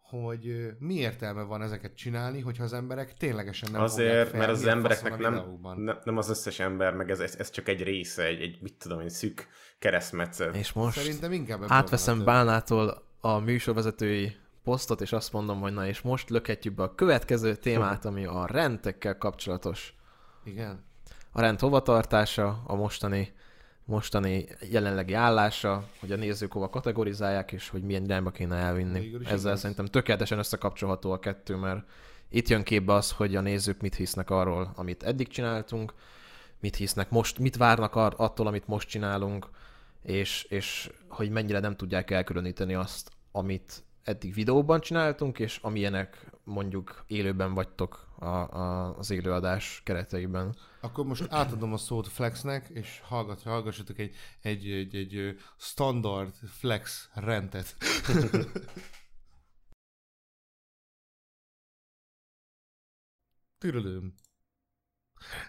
hogy mi értelme van ezeket csinálni, hogyha az emberek ténylegesen nem Azért, fel, mert az embereknek nem, videókban. ne, nem az összes ember, meg ez, ez, ez csak egy része, egy, egy mit tudom én, szűk keresztmetszet. És most Szerintem inkább átveszem. Bálnától a műsorvezetői posztot, és azt mondom, hogy na és most lökhetjük be a következő témát, ami a rendekkel kapcsolatos. Igen. A rend hovatartása, a mostani, mostani jelenlegi állása, hogy a nézők hova kategorizálják, és hogy milyen irányba kéne elvinni. Ezzel igaz. szerintem tökéletesen összekapcsolható a kettő, mert itt jön képbe az, hogy a nézők mit hisznek arról, amit eddig csináltunk, mit hisznek most, mit várnak attól, amit most csinálunk, és, és hogy mennyire nem tudják elkülöníteni azt, amit eddig videóban csináltunk, és amilyenek mondjuk élőben vagytok a, a, az élőadás kereteiben. Akkor most átadom a szót Flexnek, és hallgat, hallgassatok egy, egy, egy, egy standard Flex rendet. Tűrölöm.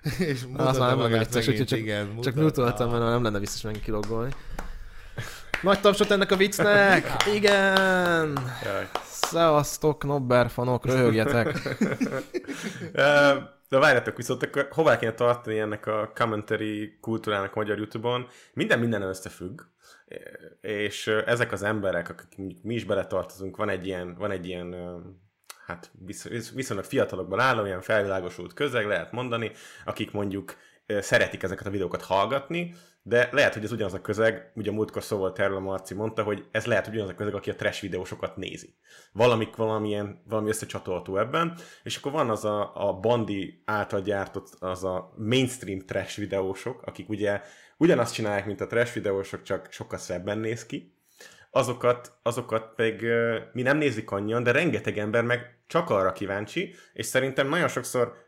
és Az mutatta már nem magát megint, úgyhogy csak, igen, csak mutoltam, mert nem lenne biztos megint kilogolni. Nagy tapsot ennek a viccnek! Igen! Jaj. Szevasztok, Nobber fanok, röhögjetek! De várjátok, viszont akkor hová kéne tartani ennek a commentary kultúrának a magyar Youtube-on? Minden minden összefügg, és ezek az emberek, akik mi is beletartozunk, van egy ilyen, van egy ilyen hát visz- viszonylag fiatalokban álló, ilyen felvilágosult közeg, lehet mondani, akik mondjuk szeretik ezeket a videókat hallgatni, de lehet, hogy ez ugyanaz a közeg, ugye múltkor szó volt erről a Marci mondta, hogy ez lehet, hogy ugyanaz a közeg, aki a trash videósokat nézi. Valamik valamilyen, valami összecsatolható ebben, és akkor van az a, a Bandi által gyártott, az a mainstream trash videósok, akik ugye ugyanazt csinálják, mint a trash videósok, csak sokkal szebben néz ki, azokat, azokat pedig mi nem nézik annyian, de rengeteg ember meg csak arra kíváncsi, és szerintem nagyon sokszor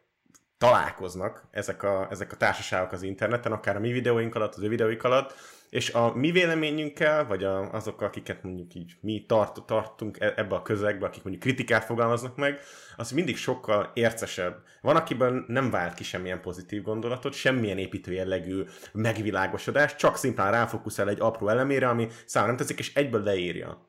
találkoznak ezek a, ezek a társaságok az interneten, akár a mi videóink alatt, az ő videóik alatt, és a mi véleményünkkel, vagy a, azok, akiket mondjuk így mi tart, tartunk e- ebbe a közegbe, akik mondjuk kritikát fogalmaznak meg, az mindig sokkal ércesebb. Van, akiben nem vált ki semmilyen pozitív gondolatot, semmilyen építő jellegű megvilágosodás, csak szimplán ráfókuszál egy apró elemére, ami számomra nem tetszik, és egyből leírja.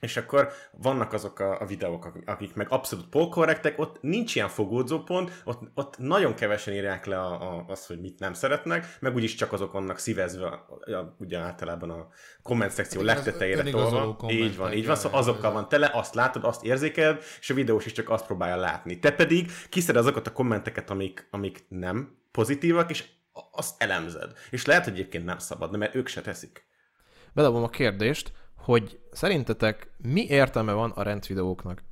És akkor vannak azok a, a videók, akik- meg abszolút polkorrektek, ott nincs ilyen fogódzó pont, ott, ott nagyon kevesen írják le a, a, azt, hogy mit nem szeretnek, meg úgyis csak azok vannak szívezve, a, a, ugye általában a komment szekció legtetejére tolva. Így van, így van, szóval azokkal van tele, azt látod, azt érzékeled, és a videós is csak azt próbálja látni. Te pedig kiszed azokat a kommenteket, amik, amik nem pozitívak, és azt elemzed. És lehet, hogy egyébként nem szabad, mert ők se teszik. Bedobom a kérdést, hogy szerintetek mi értelme van a rendvideóknak?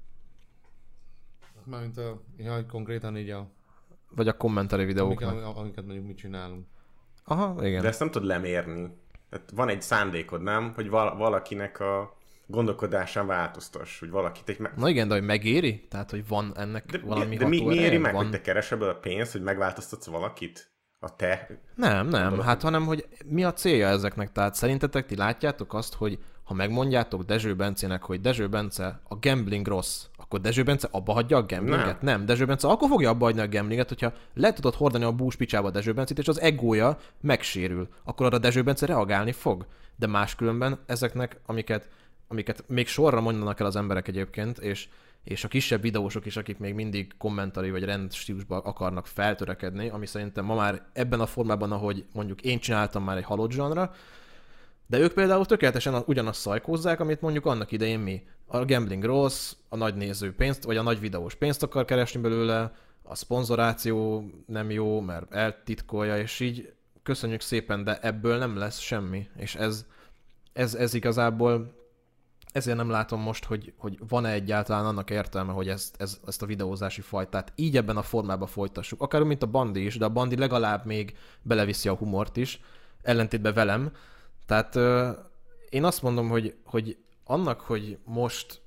Mármint a, ja, konkrétan így a, Vagy a kommentari amik, videóknak? amiket mondjuk mi csinálunk. Aha, igen. De ezt nem tudod lemérni. Tehát van egy szándékod, nem? Hogy val- valakinek a gondolkodásán változtass, hogy valakit egy... Me- Na igen, de hogy megéri? Tehát, hogy van ennek de, valami de mi, mi éri hatóereje? meg, van... hogy te keresed a pénzt, hogy megváltoztatsz valakit? A te? Nem, nem, hát hanem, hogy mi a célja ezeknek? Tehát szerintetek ti látjátok azt, hogy ha megmondjátok Dezső Bencének, hogy Dezső Bence a gambling rossz, akkor Dezső Bence abba hagyja a gamblinget? Nem. nem. Dezső Bence akkor fogja abba hagyni a gamblinget, hogyha le tudod hordani a bús picsába Dezső Bencét, és az egója megsérül, akkor arra Dezső Bence reagálni fog. De máskülönben ezeknek, amiket, amiket még sorra mondanak el az emberek egyébként, és és a kisebb videósok is, akik még mindig kommentari vagy rend stílusban akarnak feltörekedni, ami szerintem ma már ebben a formában, ahogy mondjuk én csináltam már egy halott zsanra, de ők például tökéletesen ugyanazt szajkózzák, amit mondjuk annak idején mi. A gambling rossz, a nagy néző pénzt, vagy a nagy videós pénzt akar keresni belőle, a szponzoráció nem jó, mert eltitkolja, és így köszönjük szépen, de ebből nem lesz semmi. És ez, ez, ez igazából ezért nem látom most, hogy, hogy van-e egyáltalán annak értelme, hogy ezt, ez, ezt a videózási fajtát így ebben a formában folytassuk. Akár mint a Bandi is, de a Bandi legalább még beleviszi a humort is, ellentétben velem. Tehát én azt mondom, hogy, hogy annak, hogy most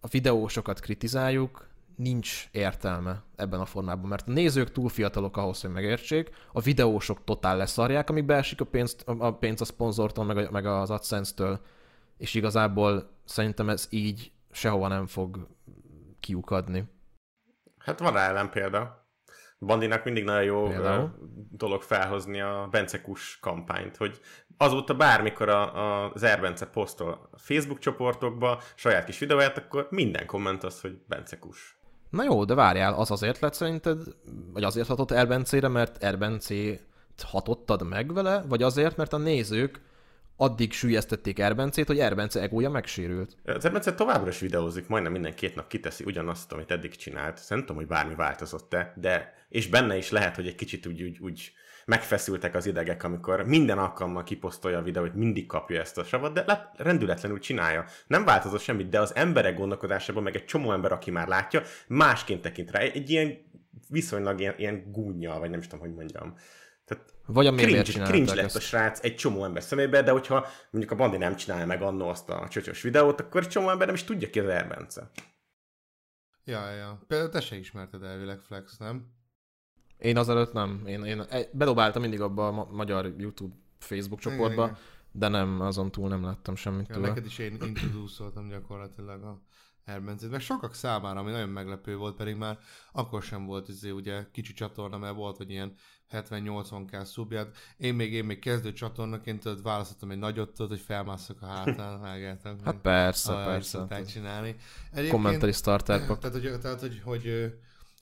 a videósokat kritizáljuk, nincs értelme ebben a formában, mert a nézők túl fiatalok ahhoz, hogy megértsék, a videósok totál leszarják, amíg beesik a pénz, a pénz a szponzortól, meg, a, meg az AdSense-től, és igazából szerintem ez így sehova nem fog kiukadni. Hát van rá ellenpélda. Bandinak mindig nagyon jó Például? dolog felhozni a Bencekus kampányt, hogy azóta bármikor a, a, az Erbence posztol a Facebook csoportokba saját kis videóját, akkor minden komment az, hogy Bencekus. Na jó, de várjál, az azért lett szerinted, vagy azért hatott Erbencére, mert Erbencét hatottad meg vele, vagy azért, mert a nézők addig sűjesztették Erbencét, hogy Erbence egója megsérült. Az Erbence továbbra is videózik, majdnem minden két nap kiteszi ugyanazt, amit eddig csinált. Szerintem hogy bármi változott-e, de és benne is lehet, hogy egy kicsit úgy, úgy, úgy megfeszültek az idegek, amikor minden alkalommal kiposztolja a videót, mindig kapja ezt a savat, de lát, rendületlenül csinálja. Nem változott semmit, de az emberek gondolkodásában, meg egy csomó ember, aki már látja, másként tekint rá. Egy, egy ilyen viszonylag ilyen, ilyen gúnyjal, vagy nem is tudom, hogy mondjam. Tehát Vagy a cringe, cringe lett ezt. a srác egy csomó ember szemébe, de hogyha mondjuk a Bandi nem csinálja meg annó azt a csöcsös videót, akkor egy csomó ember nem is tudja ki az Erbence. Ja, ja. Például te se ismerted elvileg Flex, nem? Én azelőtt nem. Én, én e- bedobáltam mindig abba a ma- magyar YouTube Facebook csoportba, Igen, de nem, azon túl nem láttam semmit Ja, tőle. neked is én introduce gyakorlatilag a Erbencét, meg sokak számára, ami nagyon meglepő volt, pedig már akkor sem volt izé, ugye kicsi csatorna, mert volt, hogy ilyen 70-80k szubját. Én még, én még kezdő csatornaként tudod, választottam egy nagyot, tudod, hogy felmászok a hátán, vágáltam. Hát persze, persze. szokták Tehát csinálni. Kommentari starter tehát, hogy, tehát, hogy, hogy,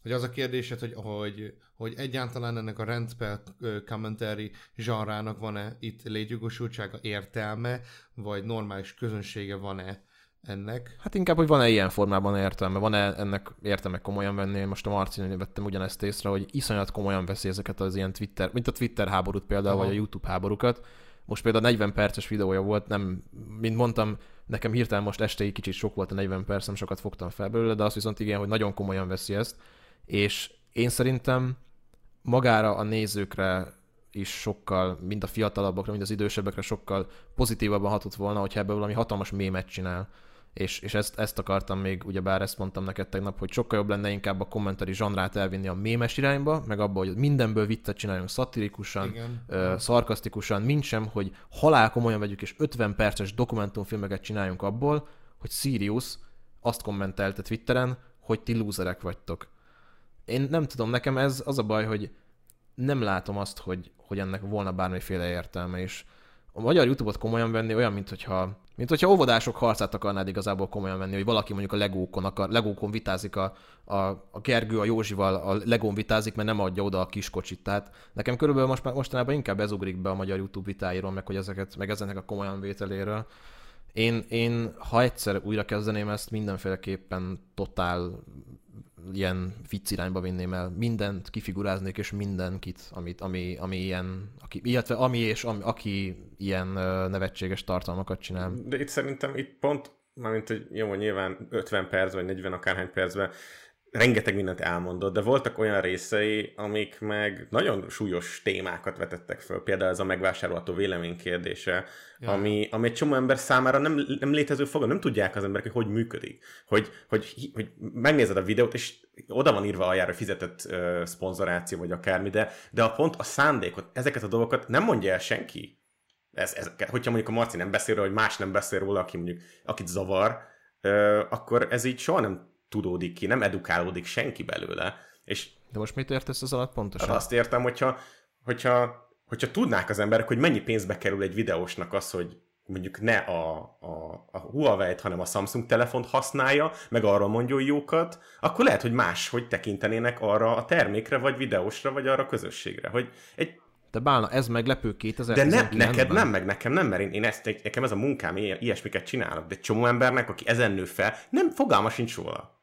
hogy az a kérdésed, hogy, hogy, hogy egyáltalán ennek a rendspell commentary zsanrának van-e itt létjogosultsága, értelme, vagy normális közönsége van-e ennek? Hát inkább, hogy van-e ilyen formában értelme, van-e ennek értelme komolyan venni. Én Most a Marcinél vettem ugyanezt észre, hogy iszonyat komolyan veszi ezeket az ilyen Twitter, mint a Twitter háborút például, Aha. vagy a YouTube háborúkat. Most például 40 perces videója volt, nem, mint mondtam, nekem hirtelen most este egy kicsit sok volt a 40 perc, nem sokat fogtam fel belőle, de azt viszont igen, hogy nagyon komolyan veszi ezt, és én szerintem magára a nézőkre is sokkal, mind a fiatalabbakra, mind az idősebbekre sokkal pozitívabban hatott volna, hogyha ebből valami hatalmas mémet csinál. És, és ezt, ezt akartam még, ugyebár ezt mondtam neked tegnap, hogy sokkal jobb lenne inkább a kommentari zsanrát elvinni a mémes irányba, meg abba, hogy mindenből viccet csináljunk szatirikusan, Igen. ö, szarkasztikusan, mint sem, hogy halál komolyan vegyük, és 50 perces dokumentumfilmeket csináljunk abból, hogy Sirius azt kommentelte Twitteren, hogy ti lúzerek vagytok. Én nem tudom, nekem ez az a baj, hogy nem látom azt, hogy, hogy ennek volna bármiféle értelme, és a magyar YouTube-ot komolyan venni olyan, mint hogyha, mint hogyha óvodások harcát akarnád igazából komolyan venni, hogy valaki mondjuk a legókon, akar, legókon vitázik a, a, a Gergő, a Józsival a legón vitázik, mert nem adja oda a kiskocsit. Tehát nekem körülbelül most, mostanában inkább ez ugrik be a magyar YouTube vitáiról, meg hogy ezeket, meg ezeknek a komolyan vételéről. Én, én, ha egyszer újra kezdeném ezt, mindenféleképpen totál ilyen vicc irányba vinném el. Mindent kifiguráznék, és mindenkit, amit, ami, ami ilyen, aki, illetve ami és ami, aki ilyen nevetséges tartalmakat csinál. De itt szerintem itt pont, mármint, hogy jó, nyilván 50 perc, vagy 40 akárhány percben rengeteg mindent elmondott, de voltak olyan részei, amik meg nagyon súlyos témákat vetettek föl. Például ez a megvásárolható vélemény kérdése, Ja. ami, ami egy csomó ember számára nem, nem létező fogalom, nem tudják az emberek, hogy hogy működik. Hogy, hogy, hogy megnézed a videót, és oda van írva aljára fizetett uh, szponzoráció, vagy akármi, de, de a pont a szándékot, ezeket a dolgokat nem mondja el senki. Ez, ez, hogyha mondjuk a Marci nem beszél róla, vagy más nem beszél róla, aki mondjuk, akit zavar, ö, akkor ez így soha nem tudódik ki, nem edukálódik senki belőle. És De most mit értesz ez alatt pontosan? Hát azt értem, hogyha, hogyha, hogyha tudnák az emberek, hogy mennyi pénzbe kerül egy videósnak az, hogy mondjuk ne a, a, a Huawei-t, hanem a Samsung telefont használja, meg arra mondjon jókat, akkor lehet, hogy más, hogy tekintenének arra a termékre, vagy videósra, vagy arra a közösségre. Hogy egy, De bálna, ez meglepő de 2019 ne, neked nem, meg nekem nem, mert én, én ezt, nekem ez a munkám, ilyen, ilyesmiket csinálok, de csomó embernek, aki ezen nő fel, nem fogalma sincs róla.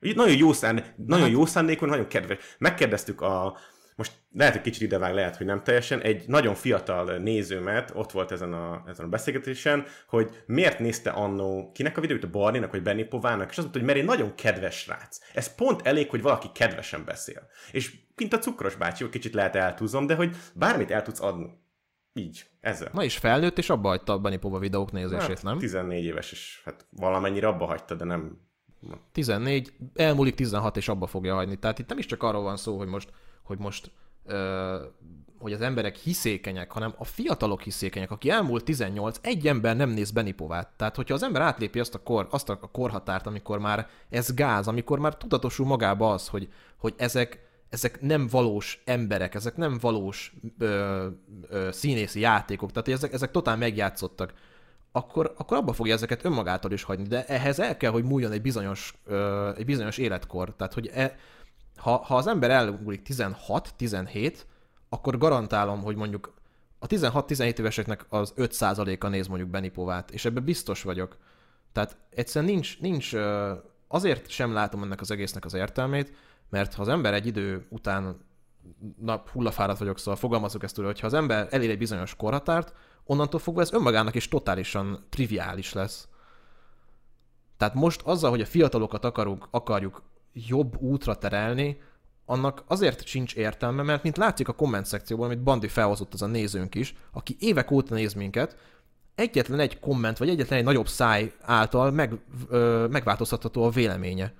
Nagyon jó, szán, nagyon hát- jó szándékon, nagyon kedves. Megkérdeztük a, most lehet, hogy kicsit idevág, lehet, hogy nem teljesen, egy nagyon fiatal nézőmet, ott volt ezen a, ezen a beszélgetésen, hogy miért nézte annó, kinek a videót, a Barninak, vagy Benny Povának, és azt mondta, hogy mert egy nagyon kedves srác. Ez pont elég, hogy valaki kedvesen beszél. És mint a cukros bácsi, kicsit lehet eltúzom, de hogy bármit el tudsz adni. Így, ezzel. Na és felnőtt, és abba hagyta a Benny Pova videók nézését, Hát, nem? 14 éves, és hát valamennyire abba hagyta, de nem 14, elmúlik 16, és abba fogja hagyni. Tehát itt nem is csak arról van szó, hogy most, hogy most ö, hogy az emberek hiszékenyek, hanem a fiatalok hiszékenyek, aki elmúlt 18, egy ember nem néz Benipovát. Tehát, hogyha az ember átlépi azt a, kor, azt a korhatárt, amikor már ez gáz, amikor már tudatosul magába az, hogy, hogy ezek, ezek nem valós emberek, ezek nem valós ö, ö, színészi játékok, tehát ezek, ezek totál megjátszottak, akkor, akkor abba fogja ezeket önmagától is hagyni. De ehhez el kell, hogy múljon egy bizonyos, egy bizonyos életkor. Tehát, hogy e, ha, ha az ember elmúlik 16-17, akkor garantálom, hogy mondjuk a 16-17 éveseknek az 5%-a néz mondjuk Benipovát, és ebben biztos vagyok. Tehát egyszerűen nincs, nincs, azért sem látom ennek az egésznek az értelmét, mert ha az ember egy idő után na, hullafáradt vagyok, szóval fogalmazok ezt úgy, hogy ha az ember elér egy bizonyos korhatárt, onnantól fogva ez önmagának is totálisan triviális lesz. Tehát most azzal, hogy a fiatalokat akarunk, akarjuk jobb útra terelni, annak azért sincs értelme, mert mint látszik a komment szekcióban, amit Bandi felhozott az a nézőnk is, aki évek óta néz minket, egyetlen egy komment, vagy egyetlen egy nagyobb száj által meg, ö, megváltoztatható a véleménye.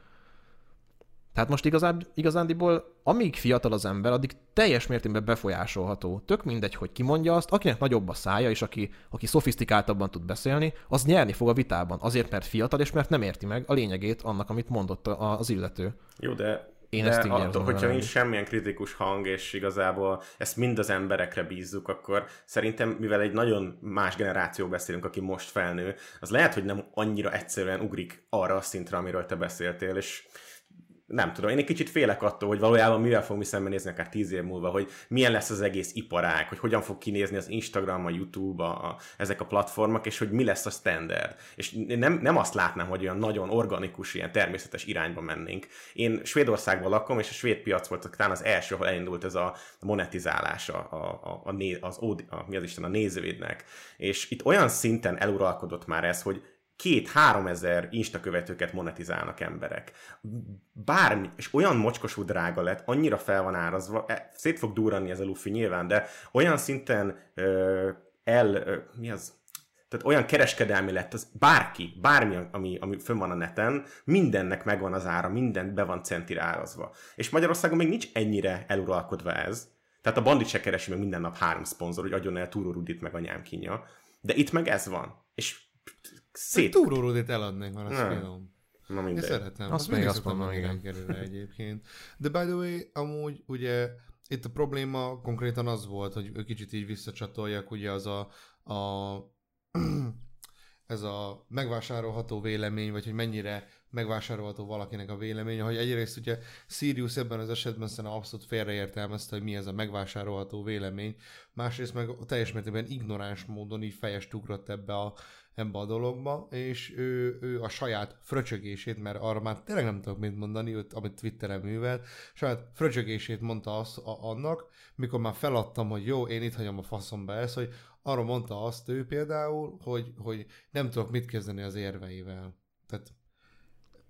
Tehát most igazán, igazándiból, amíg fiatal az ember, addig teljes mértékben befolyásolható. Tök mindegy, hogy ki mondja azt, akinek nagyobb a szája, és aki, aki szofisztikáltabban tud beszélni, az nyerni fog a vitában. Azért, mert fiatal, és mert nem érti meg a lényegét annak, amit mondott az illető. Jó, de én De ezt így attól, hogyha nincs semmilyen kritikus hang, és igazából ezt mind az emberekre bízzuk, akkor szerintem, mivel egy nagyon más generáció beszélünk, aki most felnő, az lehet, hogy nem annyira egyszerűen ugrik arra a szintre, amiről te beszéltél, és nem tudom, én egy kicsit félek attól, hogy valójában mivel fogunk mi szembenézni akár tíz év múlva, hogy milyen lesz az egész iparág, hogy hogyan fog kinézni az Instagram, a YouTube, a, a, ezek a platformok, és hogy mi lesz a standard. És nem, nem azt látnám, hogy olyan nagyon organikus, ilyen természetes irányba mennénk. Én Svédországban lakom, és a svéd piac volt talán az első, ahol elindult ez a monetizálása a, a, a, né, az, a, mi az Isten, a nézőidnek. És itt olyan szinten eluralkodott már ez, hogy két-három ezer Insta követőket monetizálnak emberek. Bármi, és olyan mocskosú drága lett, annyira fel van árazva, e, szét fog durranni ez a lufi nyilván, de olyan szinten ö, el, ö, mi az? Tehát olyan kereskedelmi lett, az bárki, bármi, ami, ami fönn van a neten, mindennek megvan az ára, minden be van centire árazva. És Magyarországon még nincs ennyire eluralkodva ez. Tehát a bandit se keresi meg minden nap három szponzor, hogy adjon el Túró Rudit meg anyám kínja. De itt meg ez van. És Szét. Túrórudit eladnék, van, azt Nem. finom. Na Én mindegy. szeretem. Azt mindig még azt mondom, igen. megkerülni egyébként. De by the way, amúgy ugye itt a probléma konkrétan az volt, hogy ő kicsit így visszacsatoljak, ugye az a, a ez a megvásárolható vélemény, vagy hogy mennyire megvásárolható valakinek a véleménye, hogy egyrészt ugye Sirius ebben az esetben szerintem abszolút félreértelmezte, hogy mi ez a megvásárolható vélemény, másrészt meg teljes mértékben ignoráns módon így fejest ugrott ebbe a, ebbe a dologba, és ő, ő a saját fröcsögését, mert arra már tényleg nem tudok mit mondani, őt, amit Twitteren művelt, saját fröcsögését mondta azt a, annak, mikor már feladtam, hogy jó, én itt hagyom a faszomba ezt, hogy arra mondta azt ő például, hogy, hogy nem tudok mit kezdeni az érveivel. Tehát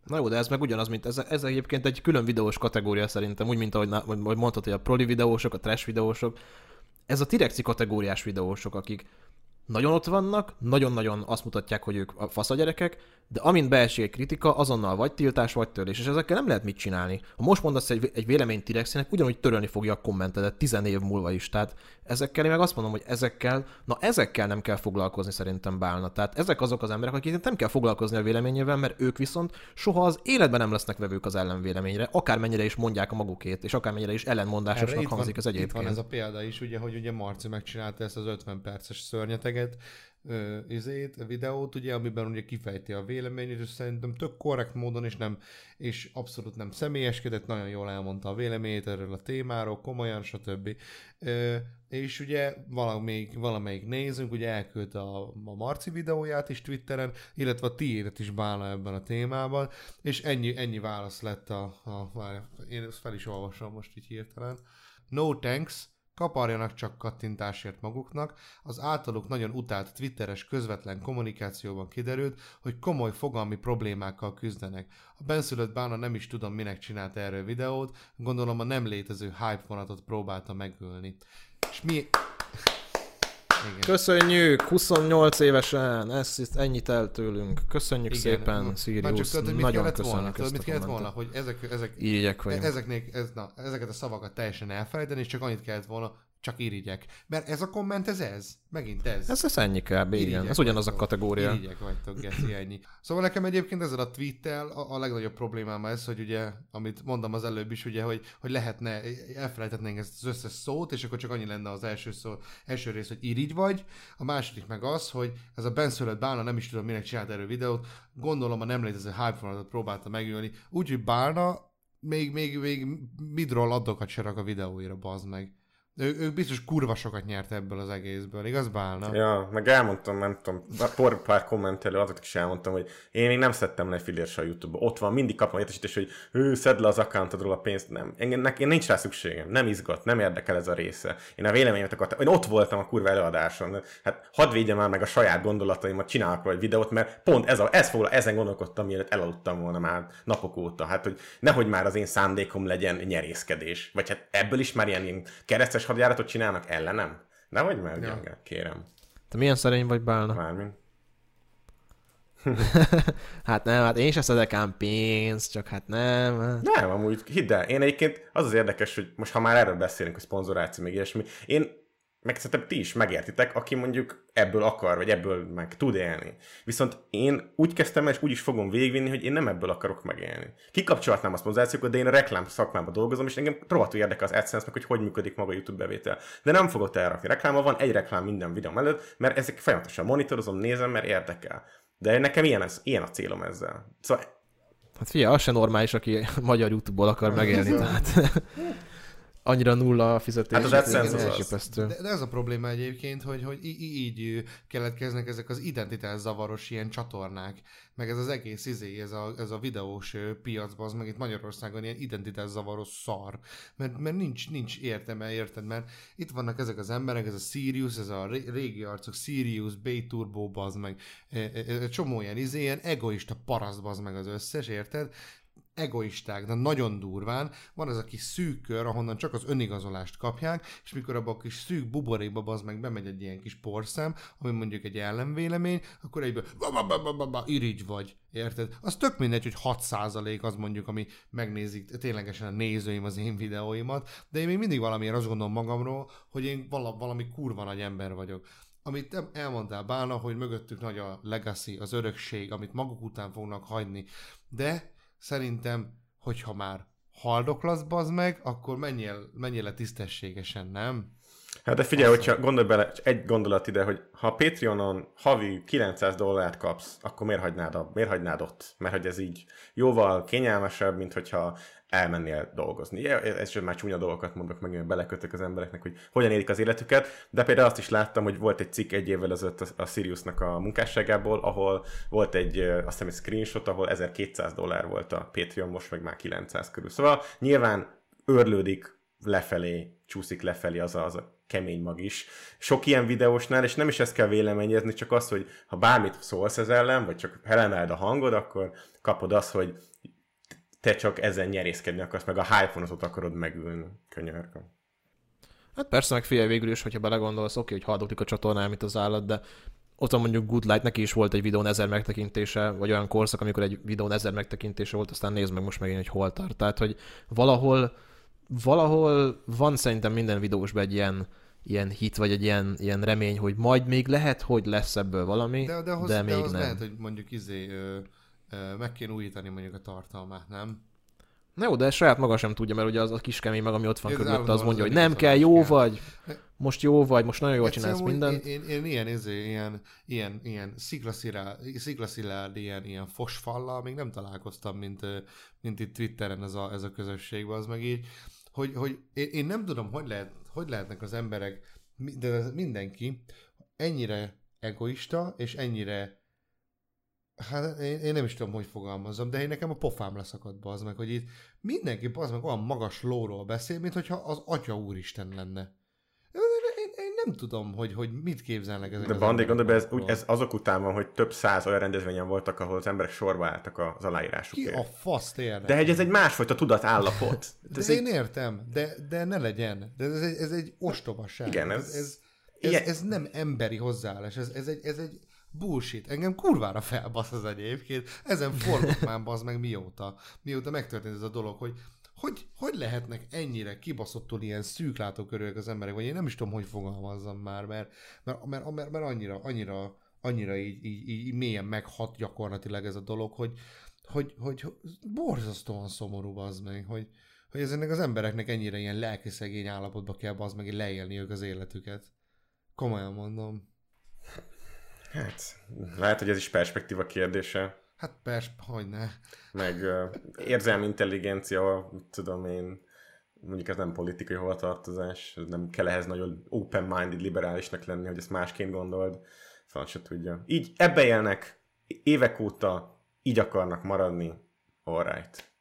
Na jó, de ez meg ugyanaz, mint ez, ez egyébként egy külön videós kategória szerintem, úgy, mint ahogy, ahogy mondtad, hogy a proli videósok, a trash videósok. Ez a Tirexi kategóriás videósok, akik nagyon ott vannak, nagyon-nagyon azt mutatják, hogy ők a fasz a gyerekek, de amint beesik egy kritika, azonnal vagy tiltás, vagy törlés, és ezekkel nem lehet mit csinálni. Ha most mondasz egy, egy véleményt Tirexinek, ugyanúgy törölni fogja a kommentedet tizen év múlva is. Tehát ezekkel én meg azt mondom, hogy ezekkel, na ezekkel nem kell foglalkozni szerintem bálna. Tehát ezek azok az emberek, akiknek nem kell foglalkozni a véleményével, mert ők viszont soha az életben nem lesznek vevők az ellenvéleményre, akármennyire is mondják a magukét, és akármennyire is ellenmondásosnak hangzik az itt egyébként. van ez a példa is, ugye, hogy ugye Marci megcsinálta ezt az 50 perces szörnyeteget, ö, izét, videót, ugye, amiben ugye kifejti a véleményét, és szerintem tök korrekt módon, és nem, és abszolút nem személyeskedett, nagyon jól elmondta a véleményét erről a témáról, komolyan, stb. Ö, és ugye valamelyik, valamelyik nézőnk ugye elküldte a, a Marci videóját is Twitteren, illetve a tiédet is bálna ebben a témában, és ennyi, ennyi válasz lett a, a várj, én ezt fel is olvasom most így hirtelen. No thanks, kaparjanak csak kattintásért maguknak, az általuk nagyon utált twitteres közvetlen kommunikációban kiderült, hogy komoly fogalmi problémákkal küzdenek. A benszülött bána nem is tudom minek csinált erről videót, gondolom a nem létező hype vonatot próbálta megölni. És mi... Igen. Köszönjük, 28 évesen, ezt, ennyit el tőlünk. Köszönjük Igen. szépen, Sirius. tudod, mit Nagyon kellett volna? köszönjük Tudod, mit kellett volna, hogy ezek, ezek, ezeknél, ez, na, ezeket a szavakat teljesen elfelejteni, és csak annyit kellett volna, csak irigyek. Mert ez a komment, ez ez. Megint ez. Ez, ez ennyi kb. Igen. Ez ugyanaz a kategória. Irigyek vagytok, Geci, ennyi. Szóval nekem egyébként ezzel a tweettel a, a legnagyobb problémám ez, hogy ugye, amit mondtam az előbb is, ugye, hogy, hogy lehetne, elfelejtetnénk ezt az összes szót, és akkor csak annyi lenne az első szó, első rész, hogy irigy vagy, a második meg az, hogy ez a benszülött bálna, nem is tudom, minek csinált erről videót, gondolom a nem létező hype próbálta megölni, úgyhogy bálna még, még, még midroll addokat se rak a videóira, bazd meg. Ő, ő biztos kurva sokat nyert ebből az egészből, igaz Bálna? Ja, meg elmondtam, nem tudom, pár, pár kommentelő adatot is elmondtam, hogy én még nem szedtem le filért a YouTube-ba. Ott van, mindig kapom értesítés, hogy ő szedd le az accountodról a pénzt. Nem, engem, nekem nincs rá szükségem, nem izgat, nem érdekel ez a része. Én a véleményemet akartam, én ott voltam a kurva előadáson. Hát hadd védjem már meg a saját gondolataimat, csinálok egy videót, mert pont ez a, ez fog, ezen gondolkodtam, mielőtt elaludtam volna már napok óta. Hát, hogy nehogy már az én szándékom legyen nyerészkedés. Vagy hát ebből is már ilyen, ilyen keresztes hadjáratot csinálnak ellenem. Nehogy már, Ja. ja. kérem. Te milyen szerény vagy, Bálna? Mármint. Hát nem, hát én sem szedek ám pénzt, csak hát nem. Nem, amúgy hidd el, én egyébként az az érdekes, hogy most ha már erről beszélünk, hogy szponzoráció, meg ilyesmi, én meg szerintem ti is megértitek, aki mondjuk ebből akar, vagy ebből meg tud élni. Viszont én úgy kezdtem el, és úgy is fogom végigvinni, hogy én nem ebből akarok megélni. Kikapcsolhatnám a szponzorációkat, de én a reklám szakmában dolgozom, és engem rohadtul érdekel az AdSense, meg hogy hogy működik maga a YouTube bevétel. De nem fogok elrakni reklámmal, van egy reklám minden videóm előtt, mert ezek folyamatosan monitorozom, nézem, mert érdekel. De nekem ilyen, ez, ilyen a célom ezzel. Szóval Hát figyelj, az se normális, aki magyar YouTube-ból akar megélni, tehát annyira nulla a fizetés. Hát az AdSense az az. elképesztő. De, de ez a probléma egyébként, hogy, hogy í- így keletkeznek ezek az identitás zavaros ilyen csatornák, meg ez az egész izé, ez a, ez a videós piacban, az meg itt Magyarországon ilyen identitás zavaros szar, mert, mert nincs, nincs értelme, érted, mert itt vannak ezek az emberek, ez a Sirius, ez a ré- régi arcok, Sirius, B-Turbo, bazd meg, e- e- e- csomó ilyen izé, ilyen egoista paraszt, bazd meg az összes, érted? Egoisták, de nagyon durván. Van az a kis szűk kör, ahonnan csak az önigazolást kapják, és mikor abban a kis szűk buborékba az meg bemegy egy ilyen kis porszem, ami mondjuk egy ellenvélemény, akkor egyből irigy vagy. Érted? Az tök mindegy, hogy 6% az mondjuk, ami megnézik ténylegesen a nézőim az én videóimat, de én még mindig valamiért azt gondolom magamról, hogy én vala, valami kurva nagy ember vagyok amit elmondtál Bána, hogy mögöttük nagy a legacy, az örökség, amit maguk után fognak hagyni, de szerintem, hogyha már haldoklasz bazd meg, akkor menjél, menjél le tisztességesen, nem? Hát de figyelj, hogyha gondolj bele, egy gondolat ide, hogy ha Patreonon havi 900 dollárt kapsz, akkor miért hagynád, a, miért hagynád ott? Mert hogy ez így jóval kényelmesebb, mint hogyha elmennél dolgozni. Ez már csúnya dolgokat mondok meg, belekötök az embereknek, hogy hogyan élik az életüket, de például azt is láttam, hogy volt egy cikk egy évvel ezelőtt a, Siriusnak a munkásságából, ahol volt egy, azt hiszem egy screenshot, ahol 1200 dollár volt a Patreon, most meg már 900 körül. Szóval nyilván örlődik lefelé, csúszik lefelé az a, az a kemény mag is. Sok ilyen videósnál, és nem is ezt kell véleményezni, csak az, hogy ha bármit szólsz ez ellen, vagy csak felemeld a hangod, akkor kapod azt, hogy te csak ezen nyerészkedni akarsz, meg a hype akarod megülni. Könyörgöm. Hát persze, meg figyelj végül is, hogyha belegondolsz, oké, hogy haldoklik a csatornán, mint az állat, de ott van mondjuk Good Light, neki is volt egy videón ezer megtekintése, vagy olyan korszak, amikor egy videón ezer megtekintése volt, aztán nézd meg most megint, hogy hol tart. Tehát, hogy valahol, valahol van szerintem minden videósban egy ilyen, ilyen hit, vagy egy ilyen, ilyen remény, hogy majd még lehet, hogy lesz ebből valami, De, de, ahhoz, de de, még ahhoz nem. lehet, hogy mondjuk izé, ö, meg kéne újítani mondjuk a tartalmát, nem? Na jó, de saját maga sem tudja, mert ugye az a kis kemény meg, ami ott van Ez körülötte, az mondja, hogy nem kell, jó kell. vagy, most jó vagy, most nagyon jól Egyszerűen csinálsz mindent. Én, én, én ilyen, izé, ilyen, ilyen, ilyen sziklaszilárd, ilyen, ilyen fosfallal még nem találkoztam, mint, mint itt Twitteren ez a, ez a közösségben, az meg így, hogy, hogy én, én nem tudom, hogy, lehet, hogy lehetnek az emberek, de mindenki ennyire egoista, és ennyire Hát én, én nem is tudom, hogy fogalmazom, de én nekem a pofám leszakadt az meg, hogy itt mindenki az meg olyan magas lóról beszél, mint hogyha az atya úristen lenne. Én, én, nem tudom, hogy, hogy mit képzelnek ezek De Bandi, gondolj be, ez, úgy, ez azok után van, hogy több száz olyan rendezvényen voltak, ahol az emberek sorba álltak az Ki aláírásukért. a faszt érdekel? De hogy ez egy másfajta tudatállapot. De Ez én egy, értem, de, de ne legyen. De ez egy, ez egy ostobaság. Igen, ez, ez- ez Ez, ez nem emberi hozzáállás, ez, ez, egy, ez egy bullshit. Engem kurvára felbasz az egyébként. Ezen forgok már bazd meg mióta. Mióta megtörtént ez a dolog, hogy hogy, hogy lehetnek ennyire kibaszottul ilyen szűklátókörűek az emberek, vagy én nem is tudom, hogy fogalmazzam már, mert, mert, mert, mert, mert annyira, annyira, annyira így, így, így, mélyen meghat gyakorlatilag ez a dolog, hogy, hogy, hogy, hogy borzasztóan szomorú az meg, hogy, hogy ezeknek az embereknek ennyire ilyen lelkiszegény állapotba kell az meg leélniük az életüket. Komolyan mondom. Hát, lehet, hogy ez is perspektíva kérdése. Hát persze, hogy ne. meg uh, érzelmi intelligencia, tudom én, mondjuk ez nem politikai hovatartozás, ez nem kell ehhez nagyon open-minded, liberálisnak lenni, hogy ezt másként gondold, szóval se tudja. Így ebbe élnek, évek óta így akarnak maradni, alright.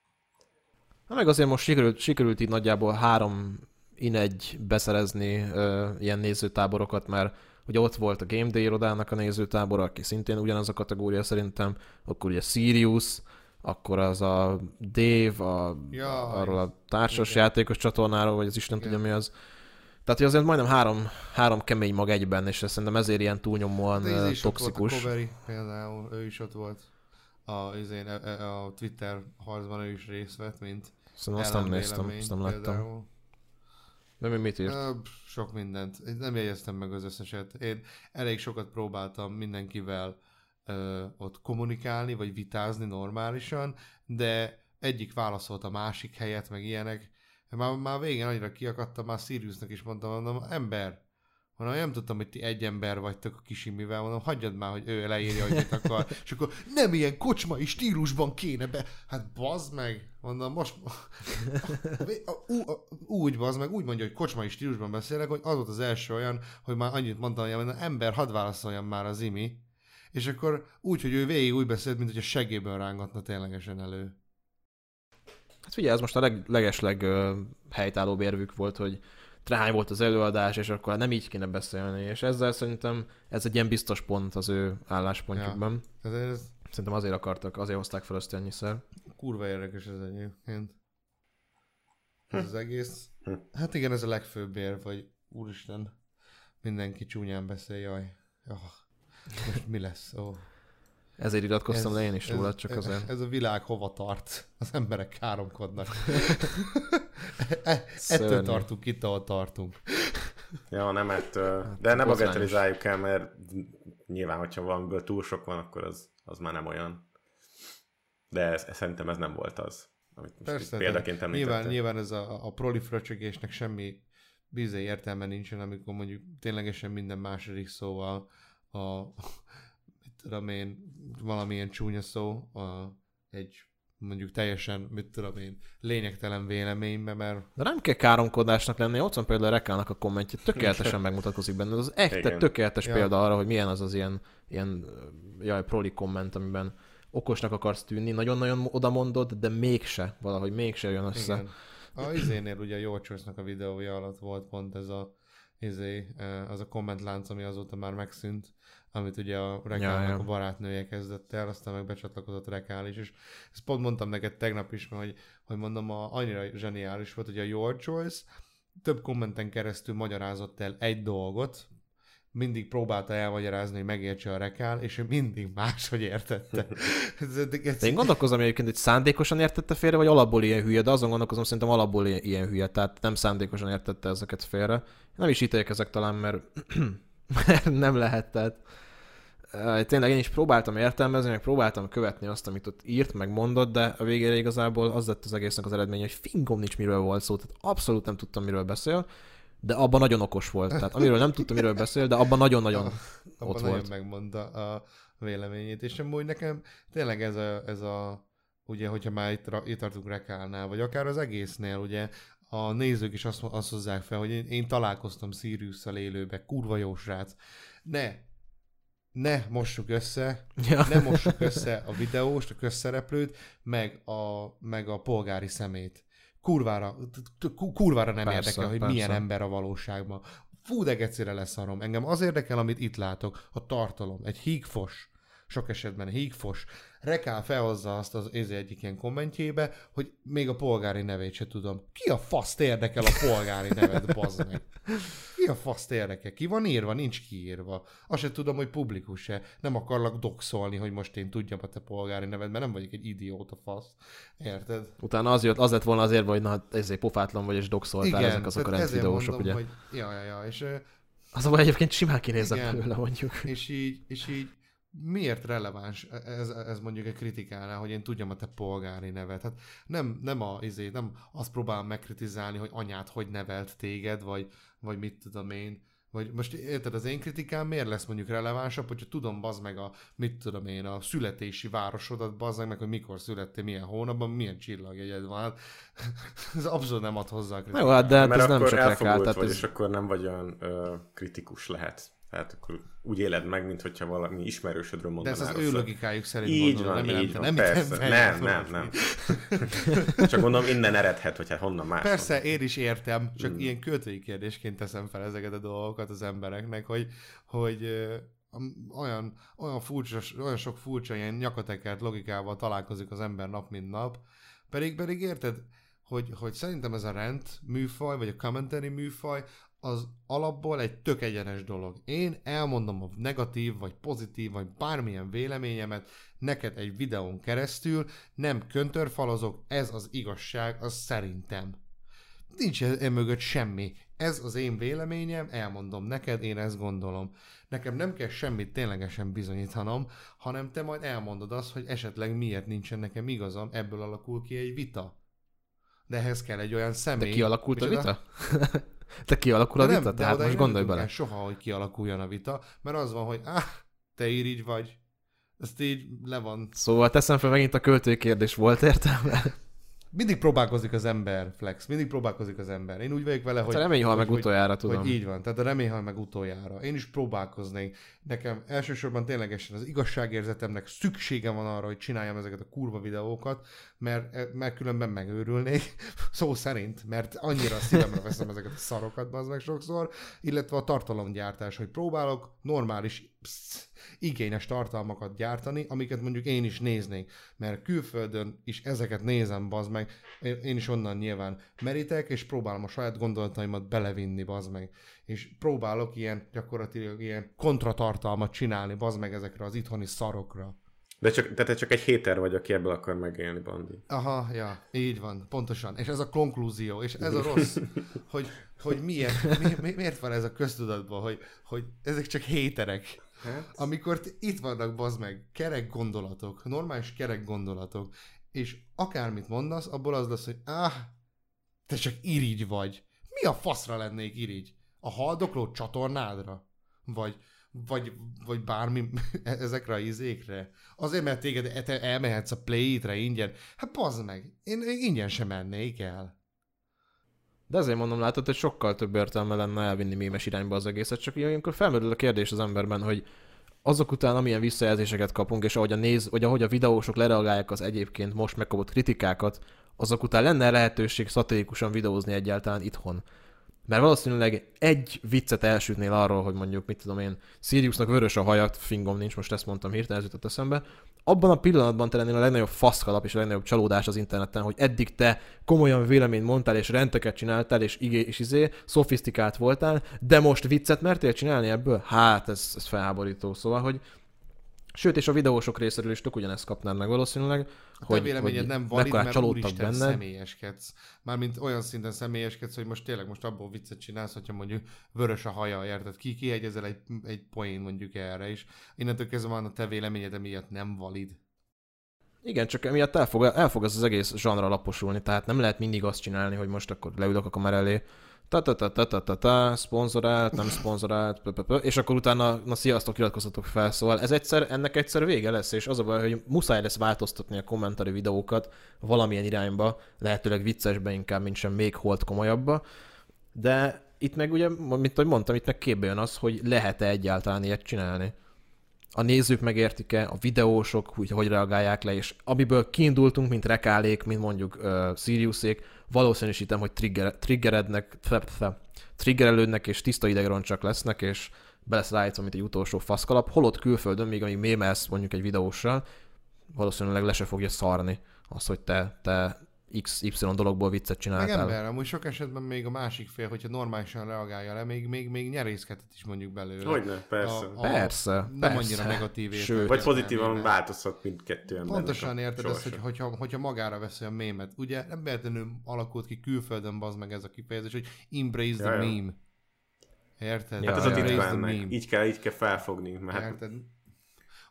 Na meg azért most sikerült, sikerült így nagyjából három in egy beszerezni ö, ilyen nézőtáborokat, mert ugye ott volt a Game Day irodának a nézőtábora, aki szintén ugyanaz a kategória szerintem, akkor ugye Sirius, akkor az a Dave, a, Jaj. arról a társas Igen. játékos csatornáról, vagy az Isten Igen. tudja mi az. Tehát, hogy azért majdnem három, három kemény mag egyben, és ez szerintem ezért ilyen túlnyomóan íz is ott volt a toxikus. Coveri, például, ő is ott volt. A, izén, a, a, a Twitter harcban ő is részt vett, mint Szerintem azt nem néztem, azt nem láttam. például. De mi mit írt? Sok mindent. Nem jegyeztem meg az összeset. Én elég sokat próbáltam mindenkivel ö, ott kommunikálni, vagy vitázni normálisan, de egyik válaszolt a másik helyet, meg ilyenek. Már, már végén annyira kiakadtam, már Siriusnak is mondtam, mondom, ember, mondom, nem tudtam, hogy ti egy ember vagytok a kisimivel, mondom, hagyjad már, hogy ő leírja, hogy mit akar, és akkor nem ilyen kocsmai stílusban kéne be, hát bazd meg, mondom, most úgy bazd meg, úgy mondja, hogy kocsmai stílusban beszélek, hogy az volt az első olyan, hogy már annyit mondtam, hogy ember, hadd válaszoljam már az imi, és akkor úgy, hogy ő végig úgy beszélt, mint hogy a segéből rángatna ténylegesen elő. Hát figyelj, ez most a leg, legesleg ö, helytállóbb érvük volt, hogy trány volt az előadás, és akkor nem így kéne beszélni, és ezzel szerintem ez egy ilyen biztos pont az ő álláspontjukban. Tehát ez Szerintem azért akartak, azért hozták fel ezt ennyiszer. kurva érdekes ez egyébként. Ez az egész. Hm. Hát igen, ez a legfőbb érv, hogy úristen, mindenki csúnyán beszél, jaj. Oh, most mi lesz? Ó. Ezért iratkoztam, de én is róla, csak ez, azért. Ez a világ hova tart? Az emberek káromkodnak. E- Ettől tartunk itt, ahol tartunk. Ja, nem, hát, ö, de botrányos. bagatelizáljuk el, mert nyilván, hogyha valamiből túl sok van, akkor az, az már nem olyan. De ez, szerintem ez nem volt az, amit most Persze, példaként nyilván, nyilván ez a, a proli fröcsögésnek semmi bizé értelme nincsen, amikor mondjuk ténylegesen minden második szóval a, tudom én, valamilyen csúnya szó, a, egy mondjuk teljesen, mit tudom én, lényegtelen véleménybe, mert De nem kell káromkodásnak lenni, ott van például a Rekának a kommentje, tökéletesen megmutatkozik benne. Az egy tökéletes Ja. példa arra, hogy milyen az az ilyen, ilyen jaj, proli komment, amiben okosnak akarsz tűnni, nagyon-nagyon oda mondod, de mégse, valahogy mégse jön össze. Igen. A izénél ugye a Jócsosznak a videója alatt volt pont ez a izé, eh, az a kommentlánc, ami azóta már megszűnt, amit ugye a Rekálnak Ja, ja. a barátnője kezdett el, aztán meg becsatlakozott Rekál is, és ezt pont mondtam neked tegnap is, mert hogy, hogy mondom, a, annyira zseniális volt, hogy a Your Choice több kommenten keresztül magyarázott el egy dolgot, mindig próbálta elmagyarázni, hogy megértse a rekál, és ő mindig máshogy értette. De én gondolkozom egyébként, hogy szándékosan értette félre, vagy alapból ilyen hülye, de azon gondolkozom, szerintem alapból ilyen, hülye, tehát nem szándékosan értette ezeket félre. Nem is ítélkezek talán, mert nem lehet, tehát eh, tényleg én is próbáltam értelmezni, meg próbáltam követni azt, amit ott írt, meg mondott, de a végére igazából az lett az egésznek az eredménye, hogy fingom nincs miről volt szó, tehát abszolút nem tudtam, miről beszél, de abban nagyon okos volt. Tehát amiről nem tudtam, miről beszél, de abban nagyon-nagyon abban ott nagyon volt. megmondta a véleményét, és amúgy nekem tényleg ez a, ez a ugye, hogyha már itt, itt tartunk Rekálnál, vagy akár az egésznél, ugye, a nézők is azt, azt hozzák fel, hogy én, én találkoztam Siriusszal élőbe, kurva jó srác. Ne, ne mossuk össze, Ja. ne mossuk össze a videóst, a közszereplőt, meg a, meg a polgári szemét. Kurvára, kurvára nem Persze, érdekel, hogy persze. milyen ember a valóságban. Fú, de gecire leszarom. Engem az érdekel, amit itt látok, a tartalom. Egy hígfos sok esetben hígfos, Rekál felhozza azt az ez egyik ilyen kommentjébe, hogy még a polgári nevét se tudom. Ki a faszt érdekel a polgári neved, bazd meg? Ki a faszt érdekel? Ki van írva? Nincs kiírva. Azt se tudom, hogy publikus-e. Nem akarlak doxolni, hogy most én tudjam a te polgári neved, mert nem vagyok egy idióta fasz. Érted? Utána az, jött, az lett volna azért, hogy na, ezért pofátlan vagy, és doxoltál ezek azok a rendvideósok, ugye? Hogy, ja, ja, ja, és az a egyébként simán kinézek belőle, mondjuk. És így, és így miért releváns ez, ez mondjuk egy kritikánál, hogy én tudjam a te polgári nevet? Hát nem, nem, a, izé, nem azt próbálom megkritizálni, hogy anyát hogy nevelt téged, vagy, vagy mit tudom én, vagy most érted, az én kritikám miért lesz mondjuk relevánsabb, hogyha tudom bazd meg a, mit tudom én, a születési városodat, bazd meg, hogy mikor születtél, milyen hónapban, milyen csillagjegyed van. ez abszolút nem ad hozzá a kritikát. Jó, hát de hát Mert ez nem csak rekál, vagy, ez... és akkor nem vagy olyan ö, kritikus lehet. Tehát akkor úgy éled meg, mint hogyha valami ismerősödről De mondanál. ez az ő logikájuk szerint Így gondolom, van, nem így van, nem, persze. nem, Nem, nem, nem. Csak mondom, innen eredhet, hogy hát honnan más. Persze, én is értem, csak Hmm. ilyen költői kérdésként teszem fel ezeket a dolgokat az embereknek, hogy, hogy olyan, olyan, furcsa, olyan sok furcsa ilyen nyakatekert logikával találkozik az ember nap, mint nap, pedig, pedig érted, hogy, hogy szerintem ez a rend műfaj, vagy a commentary műfaj, az alapból egy tök egyenes dolog. Én elmondom a negatív, vagy pozitív, vagy bármilyen véleményemet neked egy videón keresztül, nem köntörfalozok, ez az igazság, az szerintem. Nincs e mögött semmi. Ez az én véleményem, elmondom neked, én ezt gondolom. Nekem nem kell semmit ténylegesen bizonyítanom, hanem te majd elmondod azt, hogy esetleg miért nincsen nekem igazam, ebből alakul ki egy vita. De ehhez kell egy olyan De személy. kialakult a vita? Te kialakul a De vita? de Tehát most gondolj bele. el soha, hogy kialakuljon a vita, mert az van, hogy ah, te irigy vagy. Ezt így le van. Szóval teszem fel megint a költői kérdés, volt értelme? Mindig próbálkozik az ember, Flex, mindig próbálkozik az ember. Én úgy vagyok vele, hogy... Hát a remény hal hogy, meg hogy- utoljára, tudom. Hogy így van, tehát a remény hal meg utoljára. Én is próbálkoznék. Nekem elsősorban ténylegesen az igazságérzetemnek szüksége van arra, hogy csináljam ezeket a kurva videókat, mert, mert különben megőrülnék, szó szerint, mert annyira szívemre veszem ezeket a szarokat, az meg sokszor, illetve a tartalomgyártás, hogy próbálok normális, psz, igényes tartalmakat gyártani, amiket mondjuk én is néznék, mert külföldön is ezeket nézem, bazd meg, én is onnan nyilván merítek, és próbálom a saját gondolataimat belevinni, bazd meg. És próbálok ilyen gyakorlatilag ilyen kontratartalmat csinálni, bazd meg ezekre az itthoni szarokra. De csak, de te csak egy héter vagy, aki ebből akar megélni, Bandi. Aha, ja, így van, pontosan. És ez a konklúzió, és ez a rossz, hogy, hogy miért, mi, mi, miért van ez a köztudatban, hogy, hogy ezek csak héterek. Hát? Amikor itt vannak, bazd meg, kerek gondolatok, normális kerek gondolatok, és akármit mondasz, abból az lesz, hogy áh, te csak irigy vagy. Mi a faszra lennék irigy? A haldokló csatornádra? Vagy, vagy, vagy bármi ezekre a izékre? Azért, mert téged te elmehetsz a Play-re ingyen. Hát bazd meg, én, én ingyen sem mennék el. De ezért mondom, látod, hogy sokkal több értelme lenne elvinni mémes irányba az egészet, csak ilyenkor felmerül a kérdés az emberben, hogy azok után, amilyen visszajelzéseket kapunk, és ahogy a, néz, vagy ahogy a videósok lereagálják az egyébként most megkapott kritikákat, azok után lenne lehetőség szatirikusan videózni egyáltalán itthon. Mert valószínűleg egy viccet elsütnél arról, hogy mondjuk, mit tudom én, Siriusnak vörös a hajat, fingom nincs, most ezt mondtam hirtelen, ez jutott eszembe. Abban a pillanatban te lennél a legnagyobb faszkalap és a legnagyobb csalódás az interneten, hogy eddig te komolyan véleményt mondtál, és rendeket csináltál, és igé, és izé, szofisztikált voltál, de most viccet mertél csinálni ebből? Hát, ez, ez felháborító. Szóval, hogy Sőt, és a videósok részéről is tök ugyanezt kapnád meg valószínűleg, A hogy, te véleményed nem valid, mert úristen benne. személyeskedsz. Mármint olyan szinten személyeskedsz, hogy most tényleg most abból viccet csinálsz, hogyha mondjuk vörös a haja, érted? Ki kiegyezel egy, egy poén mondjuk erre is. Innentől kezdve van a te véleményed emiatt nem valid. Igen, csak emiatt el fog, el fog ez az egész zsanra laposulni, tehát nem lehet mindig azt csinálni, hogy most akkor leülök a kamera elé, ta ta ta ta ta ta ta szponzorált, nem szponzorált, pö, pö, pö, és akkor utána, na sziasztok, iratkozzatok fel, szóval ez egyszer, ennek egyszer vége lesz, és az a baj, hogy muszáj lesz változtatni a kommentari videókat valamilyen irányba, lehetőleg viccesbe inkább, mint sem még holt komolyabba, de itt meg ugye, mint ahogy mondtam, itt meg képbe jön az, hogy lehet-e egyáltalán ilyet csinálni a nézők megértik-e, a videósok hogy, hogy reagálják le, és amiből kiindultunk, mint rekálék, mint mondjuk uh, Siriusék, valószínűsítem, hogy trigger, triggerednek, fe- fe- triggerelődnek, és tiszta idegroncsak lesznek, és be lesz rájátszva, mint egy utolsó faszkalap, holott külföldön, még amíg mémelsz mondjuk egy videóssal, valószínűleg le se fogja szarni az, hogy te, te XY dologból viccet Meg csináltál. ember, amúgy sok esetben még a másik fél, hogyha normálisan reagálja le, még, még, még nyerészkedhet is mondjuk belőle. Hogyne, persze. A- a- Persze, Nem persze. annyira negatív Sőt. Vagy pozitívan értelmében. változhat mindkettő embernek. Pontosan érted ezt, hogy, hogyha, hogyha magára veszi a mémet. Ugye nem véletlenül alakult ki külföldön bazd meg ez a kifejezés, hogy embrace the Ja, ja. meme. Érted? Hát ez a meme. Így kell, így kell felfogni, mert Érted?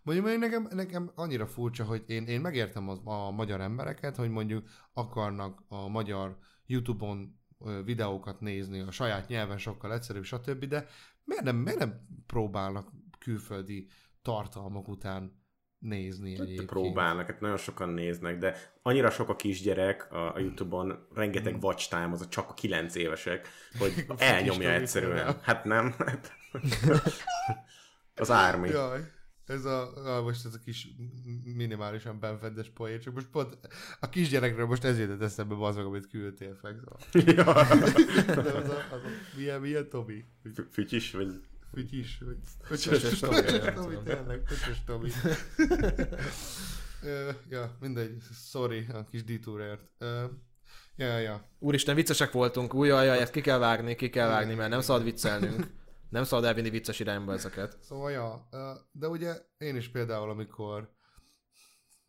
Mondjuk még nekem, nekem annyira furcsa, hogy én, én megértem az, a magyar embereket, hogy mondjuk akarnak a magyar YouTube-on videókat nézni, a saját nyelven sokkal egyszerűbb, stb., de miért nem, miért nem próbálnak külföldi tartalmak után nézni Te egyébként? próbálnak, hát nagyon sokan néznek, de annyira sok a kisgyerek a, a Youtube-on, rengeteg watch time, az a csak a 9 évesek, hogy elnyomja egyszerűen. Hát nem. Hát- az ármi. Jaj, ez a, a, most ez a kis minimálisan benfedes poén, csak most pont a kisgyerekről most ez jutott eszembe, az meg, amit küldtél fel. Szóval. Ja. De az a, az a, milyen, milyen Tomi? Fü- Fütyis, vagy Fütyis, vagy Köcsös köcsös Tomi, nem Tomi, tényleg, köcsös Tomi. Ja, mindegy, sorry a kis ditúrért. Ja, ja. Úristen, viccesek voltunk, új, jaj, ezt ki kell vágni, ki kell vágni, mert nem szabad viccelnünk. Nem szabad elvinni vicces irányba ezeket. Szóval, ja, de ugye én is például, amikor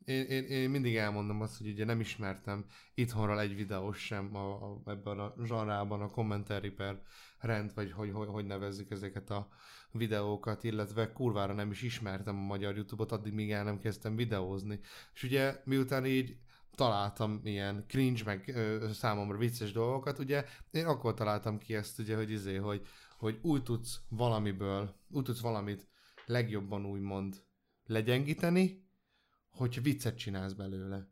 én, én, én mindig elmondom azt, hogy ugye nem ismertem itthonról egy videós sem a, a, ebben a zsanrában, a commentary per rend, vagy hogy, hogy, hogy nevezzük ezeket a videókat, illetve kurvára nem is ismertem a magyar Youtube-ot, addig míg el nem kezdtem videózni. És ugye miután így találtam ilyen cringe, meg ö, számomra vicces dolgokat, ugye én akkor találtam ki ezt, ugye, hogy izé, hogy, hogy úgy tudsz valamiből, úgy tudsz valamit legjobban úgymond legyengíteni, hogy viccet csinálsz belőle.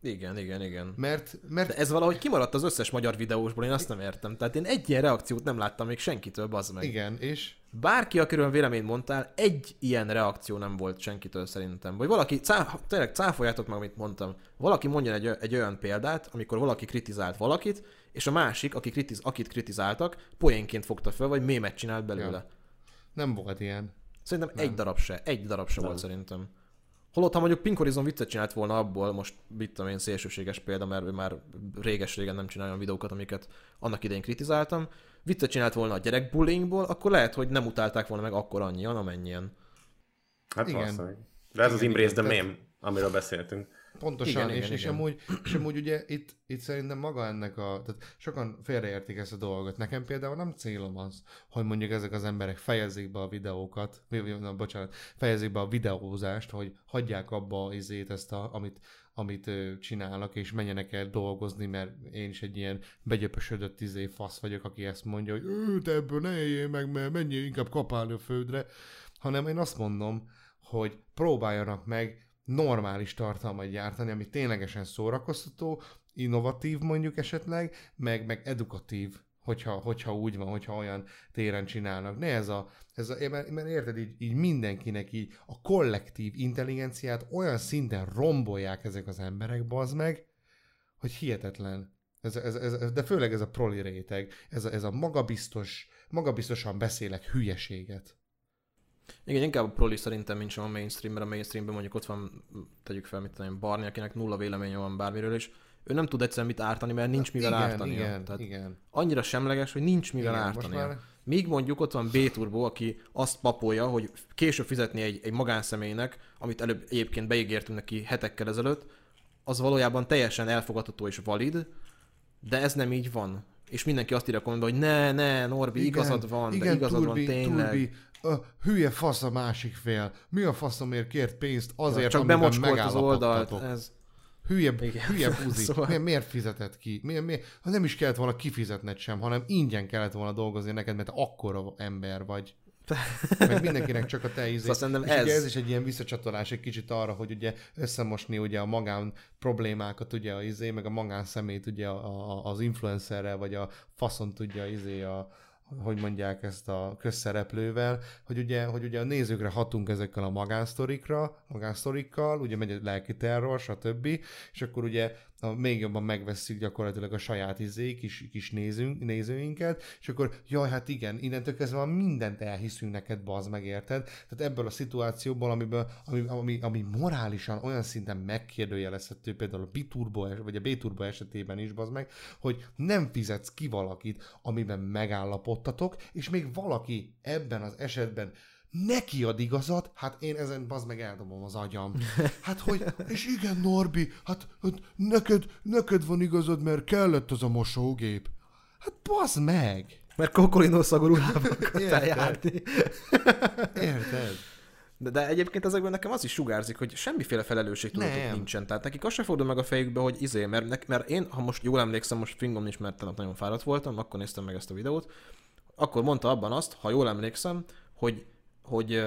Igen, igen, igen. Mert, mert De ez valahogy kimaradt az összes magyar videósból, én azt nem értem. Tehát én egy ilyen reakciót nem láttam még senkitől, bazd meg. igen, és Bárki, akiről véleményt mondtál, egy ilyen reakció nem volt senkitől szerintem. Vagy valaki, cá, tényleg cáfoljátok meg, amit mondtam. Valaki mondjon egy, egy olyan példát, amikor valaki kritizált valakit, és a másik, aki kritiz, akit kritizáltak, poénként fogta fel, vagy mémet csinált belőle. Ja. nem volt ilyen. Szerintem egy darab se, egy darab se volt szerintem. Holott, ha mondjuk Pink Horizon viccet csinált volna abból, most mit tudom én, szélsőséges példa, mert ő már réges-régen nem csinálja olyan videókat, amiket annak idején kritizáltam, viccet csinált volna a gyerekbullyingból, akkor lehet, hogy nem utálták volna meg akkor annyian, amennyien. hát Igen. valószínűleg. De ez az Igen, Embrace the igen, Meme, amiről beszéltünk. Pontosan, Igen, és, igen, és, igen. Amúgy, és amúgy ugye itt, itt szerintem maga ennek a, tehát sokan félreértik ezt a dolgot. Nekem például nem célom az, hogy mondjuk ezek az emberek fejezzék be a videókat, na, bocsánat, fejezzék be a videózást, hogy hagyják abba izét ezt, a, amit, amit csinálnak, és menjenek el dolgozni, mert én is egy ilyen begyöpösödött izé fasz vagyok, aki ezt mondja, hogy ő, te ebből ne éljél meg, mert menjél inkább kapálni a földre, hanem én azt mondom, hogy próbáljanak meg normális tartalmat gyártani, ami ténylegesen szórakoztató, innovatív mondjuk esetleg, meg, meg edukatív, hogyha, hogyha úgy van, hogyha olyan téren csinálnak. Ne ez a, ez a mert, mert érted, így, így mindenkinek így a kollektív intelligenciát olyan szinten rombolják ezek az emberek, bazd meg, hogy hihetetlen. Ez, ez, ez, de főleg ez a proli réteg, ez a, ez a magabiztos, magabiztosan beszélek hülyeséget. Igen, inkább a proli szerintem, mint sem a mainstream, mert a mainstreamben mondjuk ott van, tegyük fel, mit tudom, én, Barney, akinek nulla véleménye van bármiről, és ő nem tud egyszerűen mit ártani, mert nincs mivel igen, ártania. igen, Tehát igen. annyira semleges, hogy nincs mivel Igen, ártania. már- Míg mondjuk ott van B-Turbo, aki azt papolja, hogy később fizetni egy, egy magánszemélynek, amit előbb egyébként beígértünk neki hetekkel ezelőtt, az valójában teljesen elfogadható és valid, de ez nem így van. És mindenki azt írja a kommentben, hogy ne, ne, Norbi, igen, igazad van, igen, de igazad Turbi, van tényleg. Turbi, hülye fasz a másik fél. Mi a faszomért kért pénzt azért, Csak amiben bemocskolt az oldalt. megállapodtatok? Ez... Hülye, Igen. hülye buzi. Szóval- miért, miért fizetett ki? Miért, miért? Ha nem is kellett volna kifizetned sem, hanem ingyen kellett volna dolgozni neked, mert akkora ember vagy. Meg mindenkinek csak a te izé. Szóval és ez... Ugye ez- ez is egy ilyen visszacsatolás egy kicsit arra, hogy ugye összemosni ugye a magán problémákat, ugye a izé, meg a magán szemét ugye a, a, az influencerrel, vagy a faszon tudja izé a, hogy mondják ezt a közszereplővel, hogy ugye, hogy ugye a nézőkre hatunk ezekkel a magánsztorikra, magánsztorikkal, ugye megy a lelki terror, stb. És akkor ugye a, még jobban megveszik gyakorlatilag a saját izé, kis, kis nézőnk, nézőinket, és akkor jaj, hát igen, innentől kezdve már mindent elhiszünk neked, bazd meg, érted? Tehát ebből a szituációból, amiből, ami, ami, ami morálisan olyan szinten megkérdőjelezhető, például a B-turbo, vagy a B-turbo esetében is, bazd meg, hogy nem fizetsz ki valakit, amiben megállapodtatok, és még valaki ebben az esetben neki ad igazat, hát én ezen bazd meg eldobom az agyam. Hát hogy, és igen Norbi, hát, hát neked, neked van igazad, mert kellett az a mosógép. Hát bazd meg! Mert kokolinó szagú ruhában akartál járni. Érted? De, de egyébként ezekben nekem az is sugárzik, hogy semmiféle felelősségtudatok Nem. nincsen. Tehát nekik az se fordul meg a fejükbe, hogy izé, mert, nek, mert én, ha most jól emlékszem, most fingom nincs, mert tegnap nagyon fáradt voltam, akkor néztem meg ezt a videót, akkor mondta abban azt, ha jól emlékszem, hogy, hogy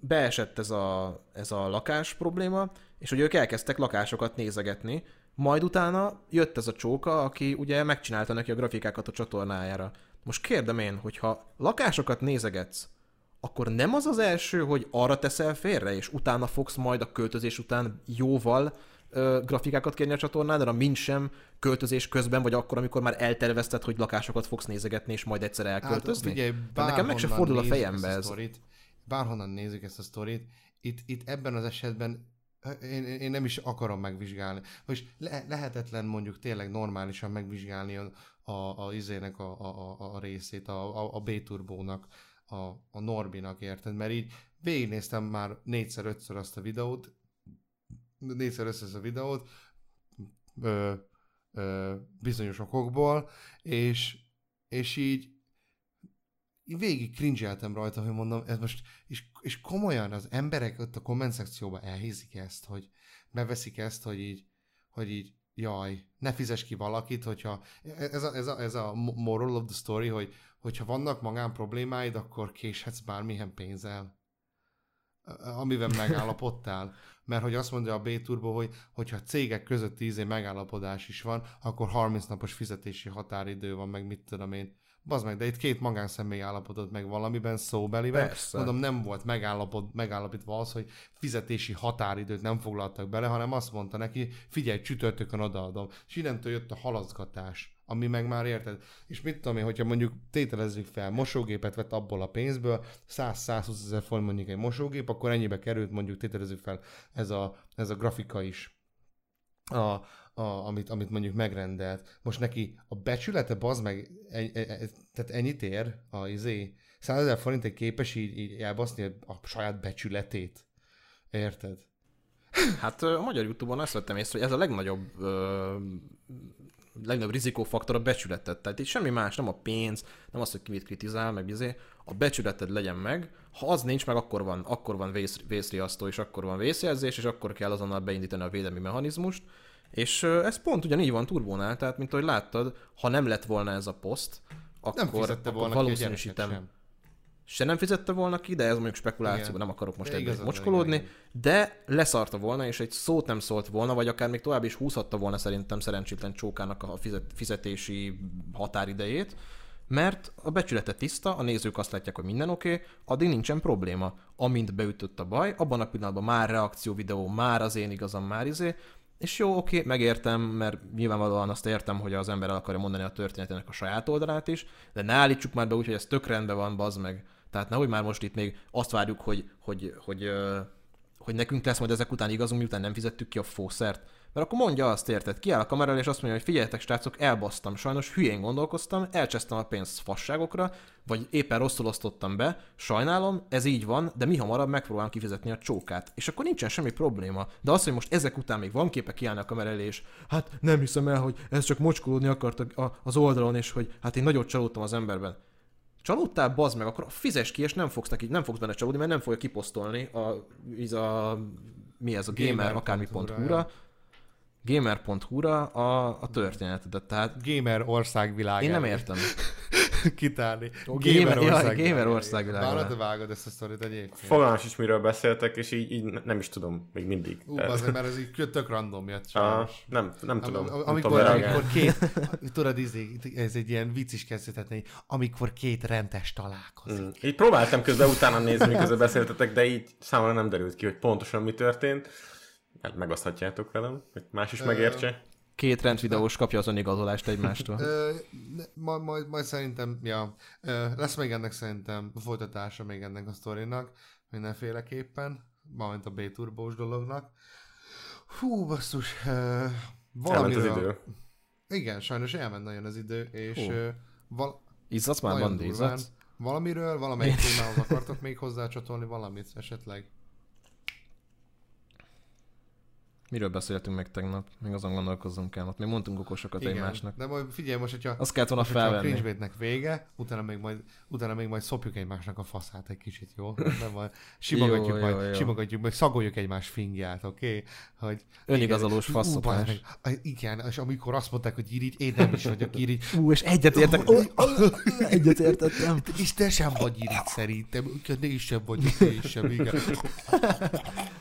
beesett ez a, ez a lakás probléma, és hogy ők elkezdtek lakásokat nézegetni, majd utána jött ez a csóka, aki ugye megcsinálta neki a grafikákat a csatornájára. Most kérdem én, hogyha lakásokat nézegetsz, akkor nem az az első, hogy arra teszel félre, és utána fogsz majd a költözés után jóval ö, grafikákat kérni a csatornádra, mint sem költözés közben, vagy akkor, amikor már eltervezted, hogy lakásokat fogsz nézegetni, és majd egyszer elköltözni? Hát, figyelj, Tehát nekem meg se fordul a fejembe ezt a ez. Sztorit, bárhonnan nézzük ezt a sztorit, itt, itt ebben az esetben én, én nem is akarom megvizsgálni. Most le, lehetetlen mondjuk tényleg normálisan megvizsgálni a, a, a izének a, a, a- a részét, a, a, a B-turbónak, a, a Norbinak, érted? Mert így végignéztem már négyszer-ötször azt a videót, négyszer-ötször azt a videót, ö, ö, bizonyos okokból, és, és így végig cringe rajta, hogy mondom, ez most, és, és komolyan az emberek ott a komment szekcióban elhiszik ezt, hogy beveszik ezt, hogy így, hogy így, jaj, ne fizes ki valakit, hogyha, ez a, ez a, ez a moral of the story, hogy hogyha vannak magán problémáid, akkor késhetsz bármilyen pénzzel amiben megállapodtál. Mert hogy azt mondja a B-turbo, hogy hogyha cégek közötti izé megállapodás is van, akkor 30 napos fizetési határidő van, meg mit tudom én. Bazd meg, de itt két magánszemély állapodott meg valamiben szóbeliben. Persze. Mondom, nem volt megállapod, megállapítva az, hogy fizetési határidőt nem foglaltak bele, hanem azt mondta neki, figyelj, csütörtökön odaadom. És innentől jött a halaszgatás, ami meg már érted. És mit tudom én, hogyha mondjuk tételezzük fel, mosógépet vett abból a pénzből, 100-120 ezer forint mondjuk egy mosógép, akkor ennyibe került mondjuk tételezzük fel ez a, ez a grafika is. A, a, amit, amit mondjuk megrendelt. Most neki a becsülete, bazd meg, egy, egy, egy, tehát ennyit ér a izé. 100 ezer forintért képes így, így elbaszni a saját becsületét. Érted? Hát a magyar Youtube-on azt vettem észre, hogy ez a legnagyobb, ö, legnagyobb rizikófaktor a becsületed. Tehát itt semmi más, nem a pénz, nem az, hogy ki mit kritizál, meg izé, a becsületed legyen meg. Ha az nincs meg, akkor van, akkor van vész, vészriasztó, és akkor van vészjelzés, és akkor kell azonnal beindítani a védelmi mechanizmust. És ez pont ugyanígy van turbónál, tehát mint ahogy láttad, ha nem lett volna ez a poszt, akkor, Nem akkor volna valószínűsítem. Se nem fizette volna ki, de ez mondjuk spekuláció, Igen. nem akarok most van, mocskolódni, igen, de leszarta volna, és egy szót nem szólt volna, vagy akár még tovább is húzhatta volna szerintem szerencsétlen csókának a fizet- fizetési határidejét, mert a becsülete tiszta, a nézők azt látják, hogy minden oké, okay, addig nincsen probléma. Amint beütött a baj, abban a pillanatban már reakció videó, már az én igazam, már izé, és jó, oké, megértem, mert nyilvánvalóan azt értem, hogy az ember el akarja mondani a történetének a saját oldalát is, de ne állítsuk már be úgy, hogy ez tök rendben van, bazd meg. Tehát nehogy már most itt még azt várjuk, hogy, hogy, hogy, hogy, nekünk lesz majd ezek után igazunk, miután nem fizettük ki a fószert. Mert akkor mondja azt, érted? Kiáll a kamera elé, és azt mondja, hogy figyeljetek, srácok, elbasztam. Sajnos hülyén gondolkoztam, elcsesztem a pénzt fasságokra, vagy éppen rosszul osztottam be, sajnálom, ez így van, de mi hamarabb megpróbálom kifizetni a csókát. És akkor nincsen semmi probléma. De az, hogy most ezek után még van képe kiállni a kamera elé, és hát nem hiszem el, hogy ez csak mocskolódni akart a- az oldalon, és hogy hát én nagyot csalódtam az emberben. Csalódtál, bazd meg, akkor fizes ki, és nem fogsz neki, nem fogsz benne csalódni, mert nem fogja kiposztolni a, ez a mi ez a gamer, Gamer.hu-ra, akármi.hu-ra, gamer.hu-ra a, a történetedet. Tehát Gamer országvilág. én nem értem. kitárni. gamer- ország te vágod ezt a sztorit egyébként. Fogalmas is, miről beszéltek, és így, így nem is tudom, még mindig. Ú, Tehát- azért, mert ez így tök random jött Ah, nem, nem tudom. Am- nem amikor, tudom reagálni. amikor két, tudod, izé, ez egy ilyen vicc is kezdhetni, amikor két rendes találkozik. Mm. Így próbáltam közben utána nézni, miközben beszéltetek, de így számomra nem derült ki, hogy pontosan mi történt. Hát megoszthatjátok velem, hogy más is megértse. Két rendvideós kapja az önigazolást egymástól. Majd, majd, majd szerintem, ja, lesz még ennek szerintem folytatása még ennek a sztorinak, mindenféleképpen, mármint a B-turbós dolognak. Hú, basszus, valamiről... az idő. Igen, sajnos elment nagyon az idő, és Hú. val- Izzadsz már, Bandi, izzadsz? Valamiről, valamelyik témához akartok még hozzácsatolni valamit esetleg? Miről beszéltünk meg tegnap? Még azon gondolkozzunk kell. Ott még mondtunk okosokat egymásnak. de majd figyelj most, hogyha, Azt kellett volna most, hogyha a felvenni. vége, utána még, majd, utána még majd szopjuk egymásnak a faszát egy kicsit, jó? Nem majd simogatjuk, Jó, majd, jó, jó. simogatjuk, meg szagoljuk egymás fingját, oké? Okay? Hogy Önigazolós igen, faszopás. Igen, és amikor azt mondták, hogy irigy, én nem is vagyok irigy. Ú, és egyet értek. Egyet értettem. És te sem vagy irigy szerintem. Én sem vagyok, én sem, igen.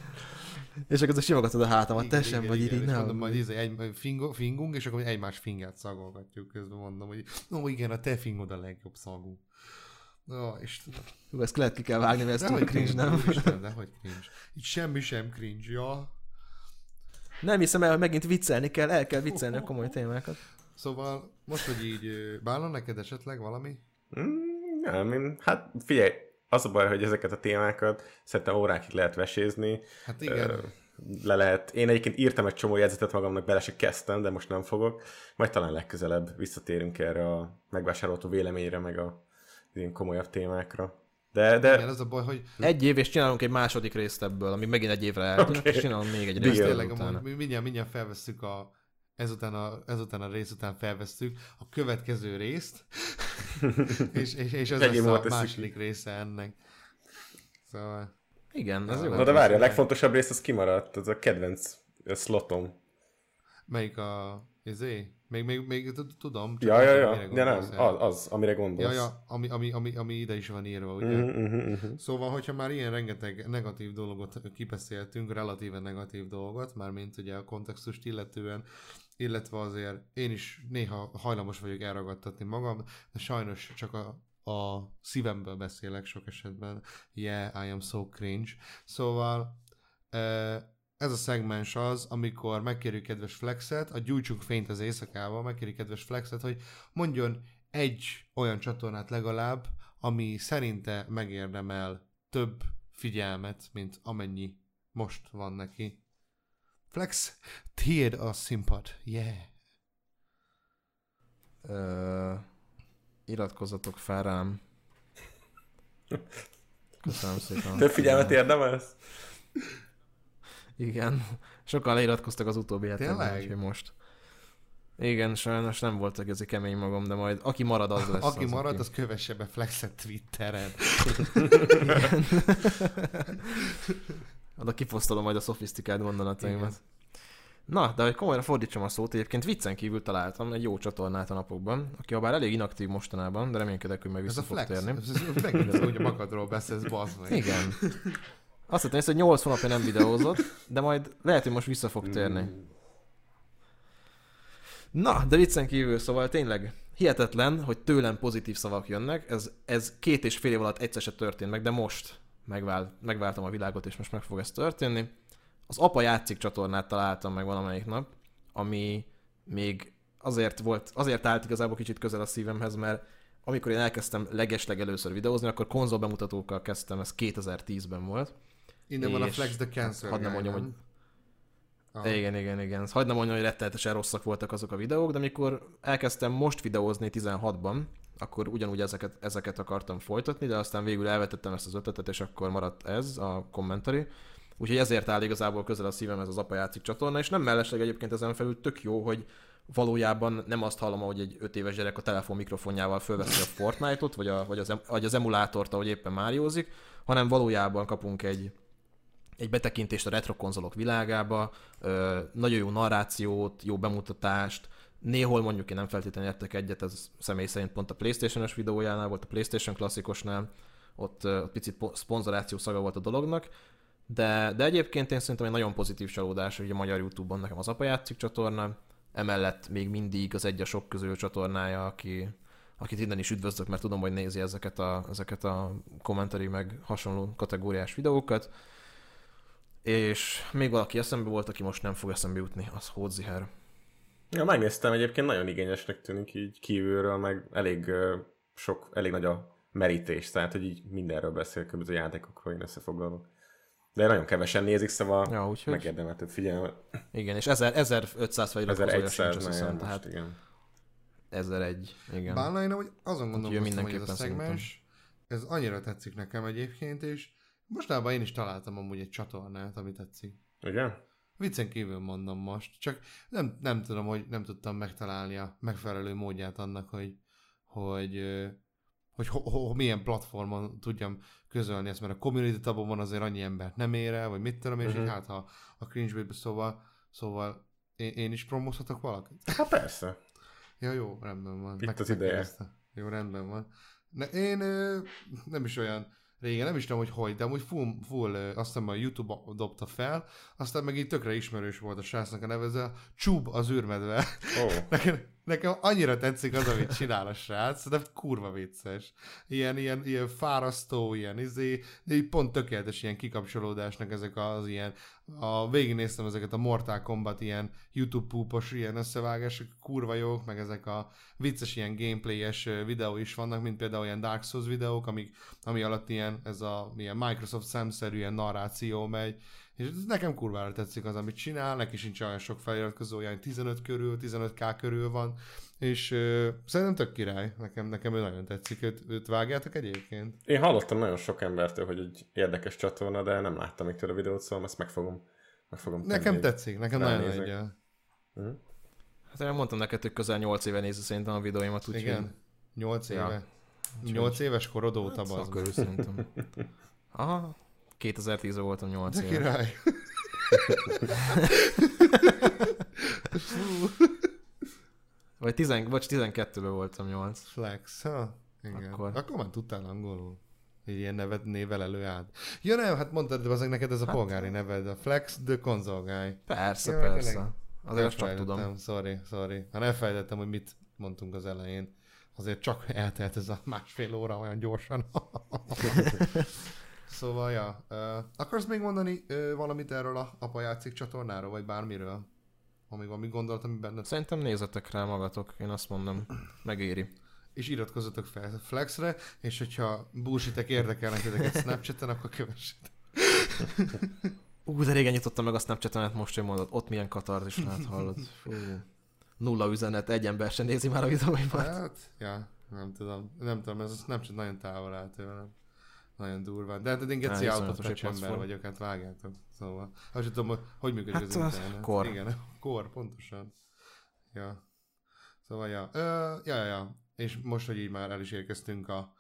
És akkor simogatod a hátamat, te sem vagy így, és mondom, nem. majd izé, egy, fingo, fingunk, és akkor egymás fingát szagolgatjuk. Közben mondom, hogy ó, igen, a te fingod a legjobb szagú. Ó, és. Hú, ezt lehet ki kell vágni, mert ez túl cringe, nem? Isten, de hogy cringe. Itt semmi sem cringe, ja. Nem hiszem el, hogy megint viccelni kell, el kell viccelni a komoly témákat. Szóval most, hogy így bánna neked esetleg valami? Mm, nem, én, hát figyelj, az a baj, hogy ezeket a témákat szerintem órákig lehet vesézni. Hát igen. Ö, le lehet. Én egyébként írtam egy csomó jegyzetet magamnak, bele se kezdtem, de most nem fogok. Majd talán legközelebb visszatérünk erre a megvásárolható véleményre, meg a ilyen komolyabb témákra. De, de Igen, az a baj, hogy Egy év, és csinálunk egy második részt ebből, ami megint egy évre eltűnik, Oké. és csinálunk még egy részt tényleg mindjárt, mindjárt felvesszük a ezután a, ezután a rész után felvesszük a következő részt, és, és, és ez Ennyi lesz a második része ennek. Szóval, Igen, ez jó. Na de várj, a legfontosabb rész az kimaradt, ez a kedvenc ö, slotom. melyik a, izé? Még, még, még tud- tudom. csak Ja, ja, ja, de nem, el. az, az, amire Ja, gondolsz. ja, ami, ami, ami, ami ide is van írva, ugye? Mhm, mhm, mhm. Szóval, hogyha már ilyen rengeteg negatív dolgot kibeszéltünk, relatíve negatív dolgot, mármint ugye a kontextust illetően, illetve azért én is néha hajlamos vagyok elragadtatni magam, de sajnos csak a, a szívemből beszélek sok esetben. Yeah, I am so cringe. Szóval ez a szegmens az, amikor megkérjük kedves Flexet, a gyújtsunk fényt az éjszakával, megkérjük kedves Flexet, hogy mondjon egy olyan csatornát legalább, ami szerinte megérdemel több figyelmet, mint amennyi most van neki. Flex, tiéd a színpad. Yeah. Ö, iratkozzatok fel rám. Köszönöm szépen. Több figyelmet érdemelsz? Igen. Sokan leiratkoztak az utóbbi hetekben, most. Igen, sajnos nem volt igazi kemény magam, de majd aki marad, az lesz Aki az, marad, aki... az kövesse be Flexet Twitteren. Oda kiposztolom majd a szofisztikált gondolataimat. Na, de hogy komolyan fordítsam a szót, egyébként viccen kívül találtam egy jó csatornát a napokban, aki ha bár elég inaktív mostanában, de reménykedek, hogy meg Ez vissza a fog Flex. térni. Ez, ez megint az, hogy a magadról beszélsz, bazd meg. Igen. Azt hittem, hogy 8 hónapja nem videózott, de majd lehet, hogy most vissza fog térni. Na, de viccen kívül, szóval tényleg hihetetlen, hogy tőlem pozitív szavak jönnek. Ez, ez két és fél év alatt egyszer se történt meg, de most megvál, megváltam a világot, és most meg fog ez történni. Az Apa játszik csatornát találtam meg valamelyik nap, ami még azért volt, azért állt igazából kicsit közel a szívemhez, mert amikor én elkezdtem legesleg először videózni, akkor konzol bemutatókkal kezdtem, ez 2010-ben volt. Innen van a Flex the Cancer hadd nem mondjam, nem? hogy- Aha. Igen, igen, igen. Hagyd nem mondjam, hogy rettenetesen rosszak voltak azok a videók, de amikor elkezdtem most videózni 16-ban, akkor ugyanúgy ezeket, ezeket akartam folytatni, de aztán végül elvetettem ezt az ötletet, és akkor maradt ez a kommentari. Úgyhogy ezért áll igazából közel a szívem ez az apa játszik csatorna, és nem mellesleg egyébként ezen felül tök jó, hogy valójában nem azt hallom, hogy egy 5 éves gyerek a telefon mikrofonjával fölveszi a Fortnite-ot, vagy, a, vagy, az, vagy az emulátort, ahogy éppen Máriózik, hanem valójában kapunk egy, egy betekintést a retro konzolok világába, ö, nagyon jó narrációt, jó bemutatást, Néhol mondjuk én nem feltétlenül értek egyet, ez személy szerint pont a Playstation-os videójánál volt, a Playstation klasszikosnál, ott, ott picit szponzoráció szaga volt a dolognak, de, de egyébként én szerintem egy nagyon pozitív csalódás, hogy a magyar YouTube-on nekem az apa játszik csatorna, emellett még mindig az egy a sok közül csatornája, aki, akit innen is üdvözlök, mert tudom, hogy nézi ezeket a, ezeket a kommentari meg hasonló kategóriás videókat. És még valaki eszembe volt, aki most nem fog eszembe jutni, az Hódziher. Ja, megnéztem, egyébként nagyon igényesnek tűnik így kívülről, meg elég sok, elég nagy a merítés, tehát hogy így mindenről beszél, különböző játékokról én összefoglalok. De nagyon kevesen nézik, szóval ja, úgyhogy... megérdemel több figyelmet. Igen, és 1000, 1500 feliratkozója 1100 sincs, azt hiszem, tehát igen. 1001, igen. Bálna én hogy azon gondolom, hogy ez a szegmens, ez annyira tetszik nekem egyébként, és mostában én is találtam amúgy egy csatornát, ami tetszik. Igen? Viccen kívül mondom most, csak nem, nem tudom, hogy nem tudtam megtalálni a megfelelő módját annak, hogy, hogy hogy ho, ho, milyen platformon tudjam közölni ezt, mert a community tabon azért annyi embert nem ér el, vagy mit tudom, és uh-huh. így hát ha a cringe szóval, szóval én, én is promózhatok valakit? Hát persze. Ja, jó, rendben van. Itt Meg, az ideje. Jó, rendben van. Ne, én ö, nem is olyan régen, nem is tudom, hogy hogy, de amúgy full, full azt hiszem a YouTube dobta fel, aztán meg így tökre ismerős volt a srácnak a neveze, Csúb az űrmedve. Oh. nekem, nekem annyira tetszik az, amit csinál a srác, de kurva vicces. Ilyen, ilyen, ilyen fárasztó, ilyen izé, így pont tökéletes ilyen kikapcsolódásnak ezek az ilyen, a végignéztem ezeket a Mortal Kombat ilyen YouTube púpos ilyen összevágások, kurva jók, meg ezek a vicces ilyen gameplayes videó is vannak, mint például ilyen Dark Souls videók, amik, ami alatt ilyen, ez a ilyen Microsoft szemszerű ilyen narráció megy, és nekem kurvára tetszik az, amit csinál, neki sincs olyan sok feliratkozója, 15 körül, 15k körül van, és uh, szerintem tök király, nekem, nekem ő nagyon tetszik, őt, őt vágjátok egyébként? Én hallottam nagyon sok embertől, hogy egy érdekes csatorna, de nem láttam még tőle a videót, szóval ezt meg fogom, meg fogom Nekem tenni, tetszik, nekem nagyon egy. Uh-huh. Hát én mondtam neked, hogy közel 8 éve nézi szerintem a videóimat, úgyhogy... Igen, 8 éve. Ja. 8 éves korod óta hát, bazd. Akkor szerintem. Aha, 2010 voltam 8 De éve. király. vagy, 10, vagy 12-ben voltam 8. Flex, ha? Igen. Akkor, Akkor már tudtál angolul. Így ilyen nevet, nével előállt. Ja nem, hát mondtad, de azok neked ez a hát, polgári neved, a Flex the Console Guy. Persze, ja, persze. Tényleg. Azért csak tudom. Sorry, sorry. Hát elfelejtettem, hogy mit mondtunk az elején. Azért csak eltelt ez a másfél óra olyan gyorsan. Szóval, ja. Uh, akarsz még mondani uh, valamit erről a Apa játszik csatornáról, vagy bármiről? Amíg valami gondolat, ami benne... Szerintem nézzetek rá magatok, én azt mondom. Megéri. És iratkozzatok fel Flexre, és hogyha bullshitek érdekelnek titeket Snapchaten, akkor kövessetek. Ú, de régen nyitottam meg a Snapchatemet, most hogy mondod, ott milyen katart is lehet hallod. Fú. Nulla üzenet, egy ember sem nézi már a videóimat. Hát, ja, nem tudom. Nem tudom, ez a Snapchat nagyon távol áll tőlem. Nagyon durva. De hát én geci autotouch ember vagyok, hát vágjátok. Szóval, azt tudom, hogy hogy működik hát az internet. Kor. Igen, kor, pontosan. Ja. Szóval, ja. Ö, ja, ja, ja. És most, hogy így már el is érkeztünk a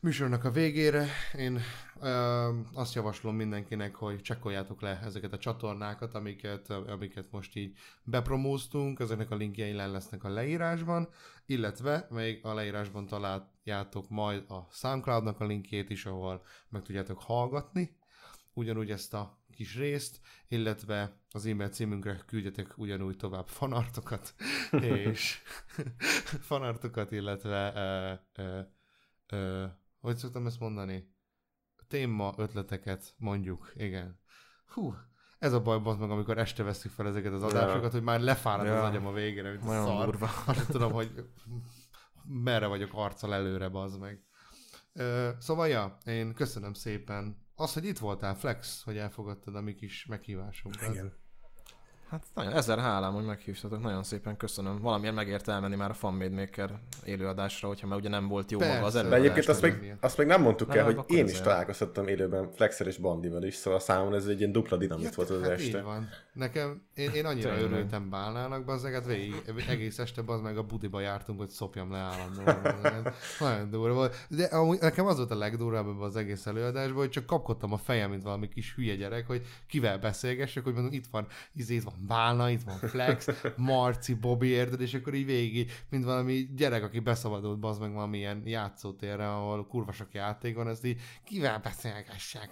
műsornak a végére, én ö, azt javaslom mindenkinek, hogy csekkoljátok le ezeket a csatornákat, amiket, amiket most így bepromóztunk, ezeknek a linkjei le lesznek a leírásban, illetve még a leírásban találjátok majd a Soundcloud-nak a linkjét is, ahol meg tudjátok hallgatni, ugyanúgy ezt a kis részt, illetve az e-mail címünkre küldjetek ugyanúgy tovább fanartokat, és fanartokat, illetve ö, ö, ö, hogy szoktam ezt mondani? Téma ötleteket mondjuk, igen. Hú, ez a baj az meg, amikor este veszük fel ezeket az adásokat, ja. hogy már lefárad ja. az agyam a végére, mint Olyan szar. Durva. Azt tudom, hogy merre vagyok arccal előre, az meg. szóval, ja, én köszönöm szépen. Az, hogy itt voltál, Flex, hogy elfogadtad a mi kis meghívásunkat. Igen. Hát nagyon ezer hálám, hogy meghívtatok, nagyon szépen köszönöm. Valamilyen megért elmenni már a Fanmade Maker élőadásra, hogyha már ugye nem volt jó Persze. maga az előadás. De egyébként azt még, azt még nem mondtuk nem, el, hogy én is találkozhattam élőben Flexer és Bandival is, szóval számomra ez egy ilyen dupla dinamit ja, volt az hát este. van. Nekem, én, én annyira Tényleg. örültem Bálnának, bazzeget, végig, egész este az meg a budiba jártunk, hogy szopjam le állandóan. Nagyon durva volt. De amúgy nekem az volt a legdurvább az egész előadásban, hogy csak kapkodtam a fejem, mint valami kis hülye gyerek, hogy kivel beszélgessek, hogy mondom, itt van, izét van van Bálna, itt van Flex, Marci, Bobby, érted, és akkor így végig, mint valami gyerek, aki beszabadult, bazd meg valamilyen játszótérre, ahol kurva sok játék van, ezt így kivel beszélgessek?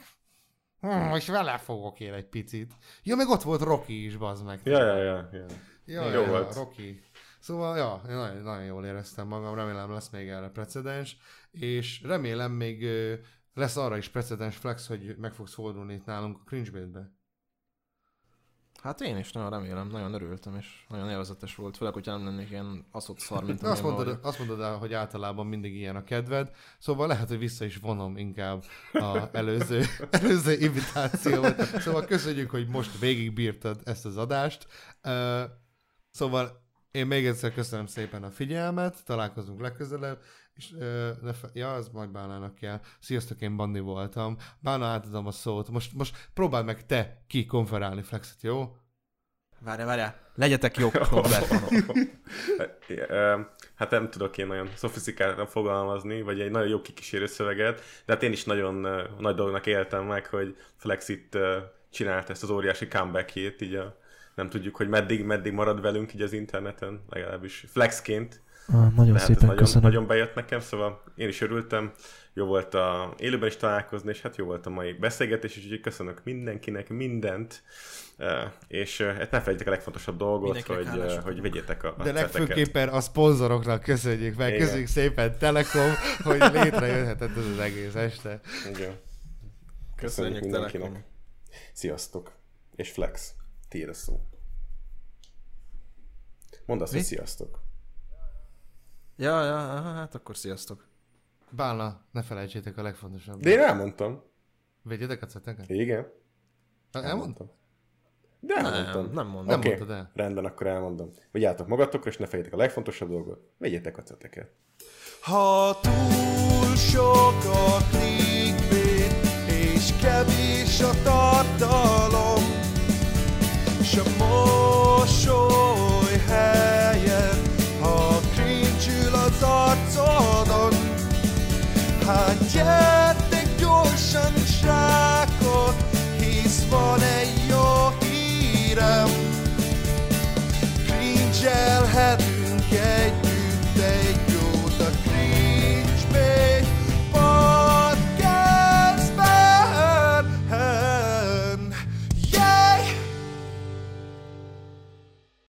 Hm, most vele fogok én egy picit. Ja, meg ott volt Rocky is, bazd meg. Ja, ja, ja. ja. Ja, Jó ja, volt. Rocky. Szóval, ja, nagyon, nagyon jól éreztem magam, remélem lesz még erre precedens, és remélem még lesz arra is precedens flex, hogy meg fogsz fordulni itt nálunk a cringe Hát én is nagyon remélem, nagyon örültem, és nagyon élvezetes volt, főleg, hogyha nem lennék ilyen aszott szar, mint azt mondod, vagyok. azt mondod el, hogy általában mindig ilyen a kedved, szóval lehet, hogy vissza is vonom inkább a előző, előző invitációt. Szóval köszönjük, hogy most végigbírtad ezt az adást. Szóval én még egyszer köszönöm szépen a figyelmet, találkozunk legközelebb, és ö, ne fe- ja, az majd Bánának kell. Sziasztok, én Bandi voltam. Bána, átadom a szót. Most, most próbáld meg te kikonferálni Flexet, jó? Várjál, várjál, legyetek jók, Hát nem tudok én nagyon szofisztikáltan fogalmazni, vagy egy nagyon jó kikísérő szöveget, de hát én is nagyon nagy dolognak éltem meg, hogy Flex itt csinált ezt az óriási comebackjét, így a, nem tudjuk, hogy meddig, meddig marad velünk így az interneten, legalábbis Flexként, Ah, nagyon de hát ez nagyon, nagyon bejött nekem, szóval én is örültem, jó volt a élőben is találkozni, és hát jó volt a mai beszélgetés, és úgyhogy köszönök mindenkinek mindent, és hát ne felejtjétek a legfontosabb dolgot, hogy, hogy vegyétek a, a De legfőképpen a szponzoroknak köszönjük meg. Igen. Köszönjük szépen Telekom, hogy létrejöhetett ez az egész este. Igen. Köszönjük, mindenkinek. Telekom. Sziasztok. És Flex, tiéd a szó. Mondd azt, Mi? hogy sziasztok. Ja, ja, hát akkor sziasztok. Bálna, ne felejtsétek a legfontosabb. De én elmondtam. Vegyetek a ceteket? Igen. Elmondtam? De Nem, elmondtam. nem. Nem Oké, mondtad el. rendben, akkor elmondom. Vigyázzatok magatokra, és ne fejétek a legfontosabb dolgot. Vegyétek a ceteket. Ha túl sok a clickbait, és kevés a tartalom, s a mosoly gyertek gyorsan, srákok, hisz van egy jó hírem, cringe-elhetünk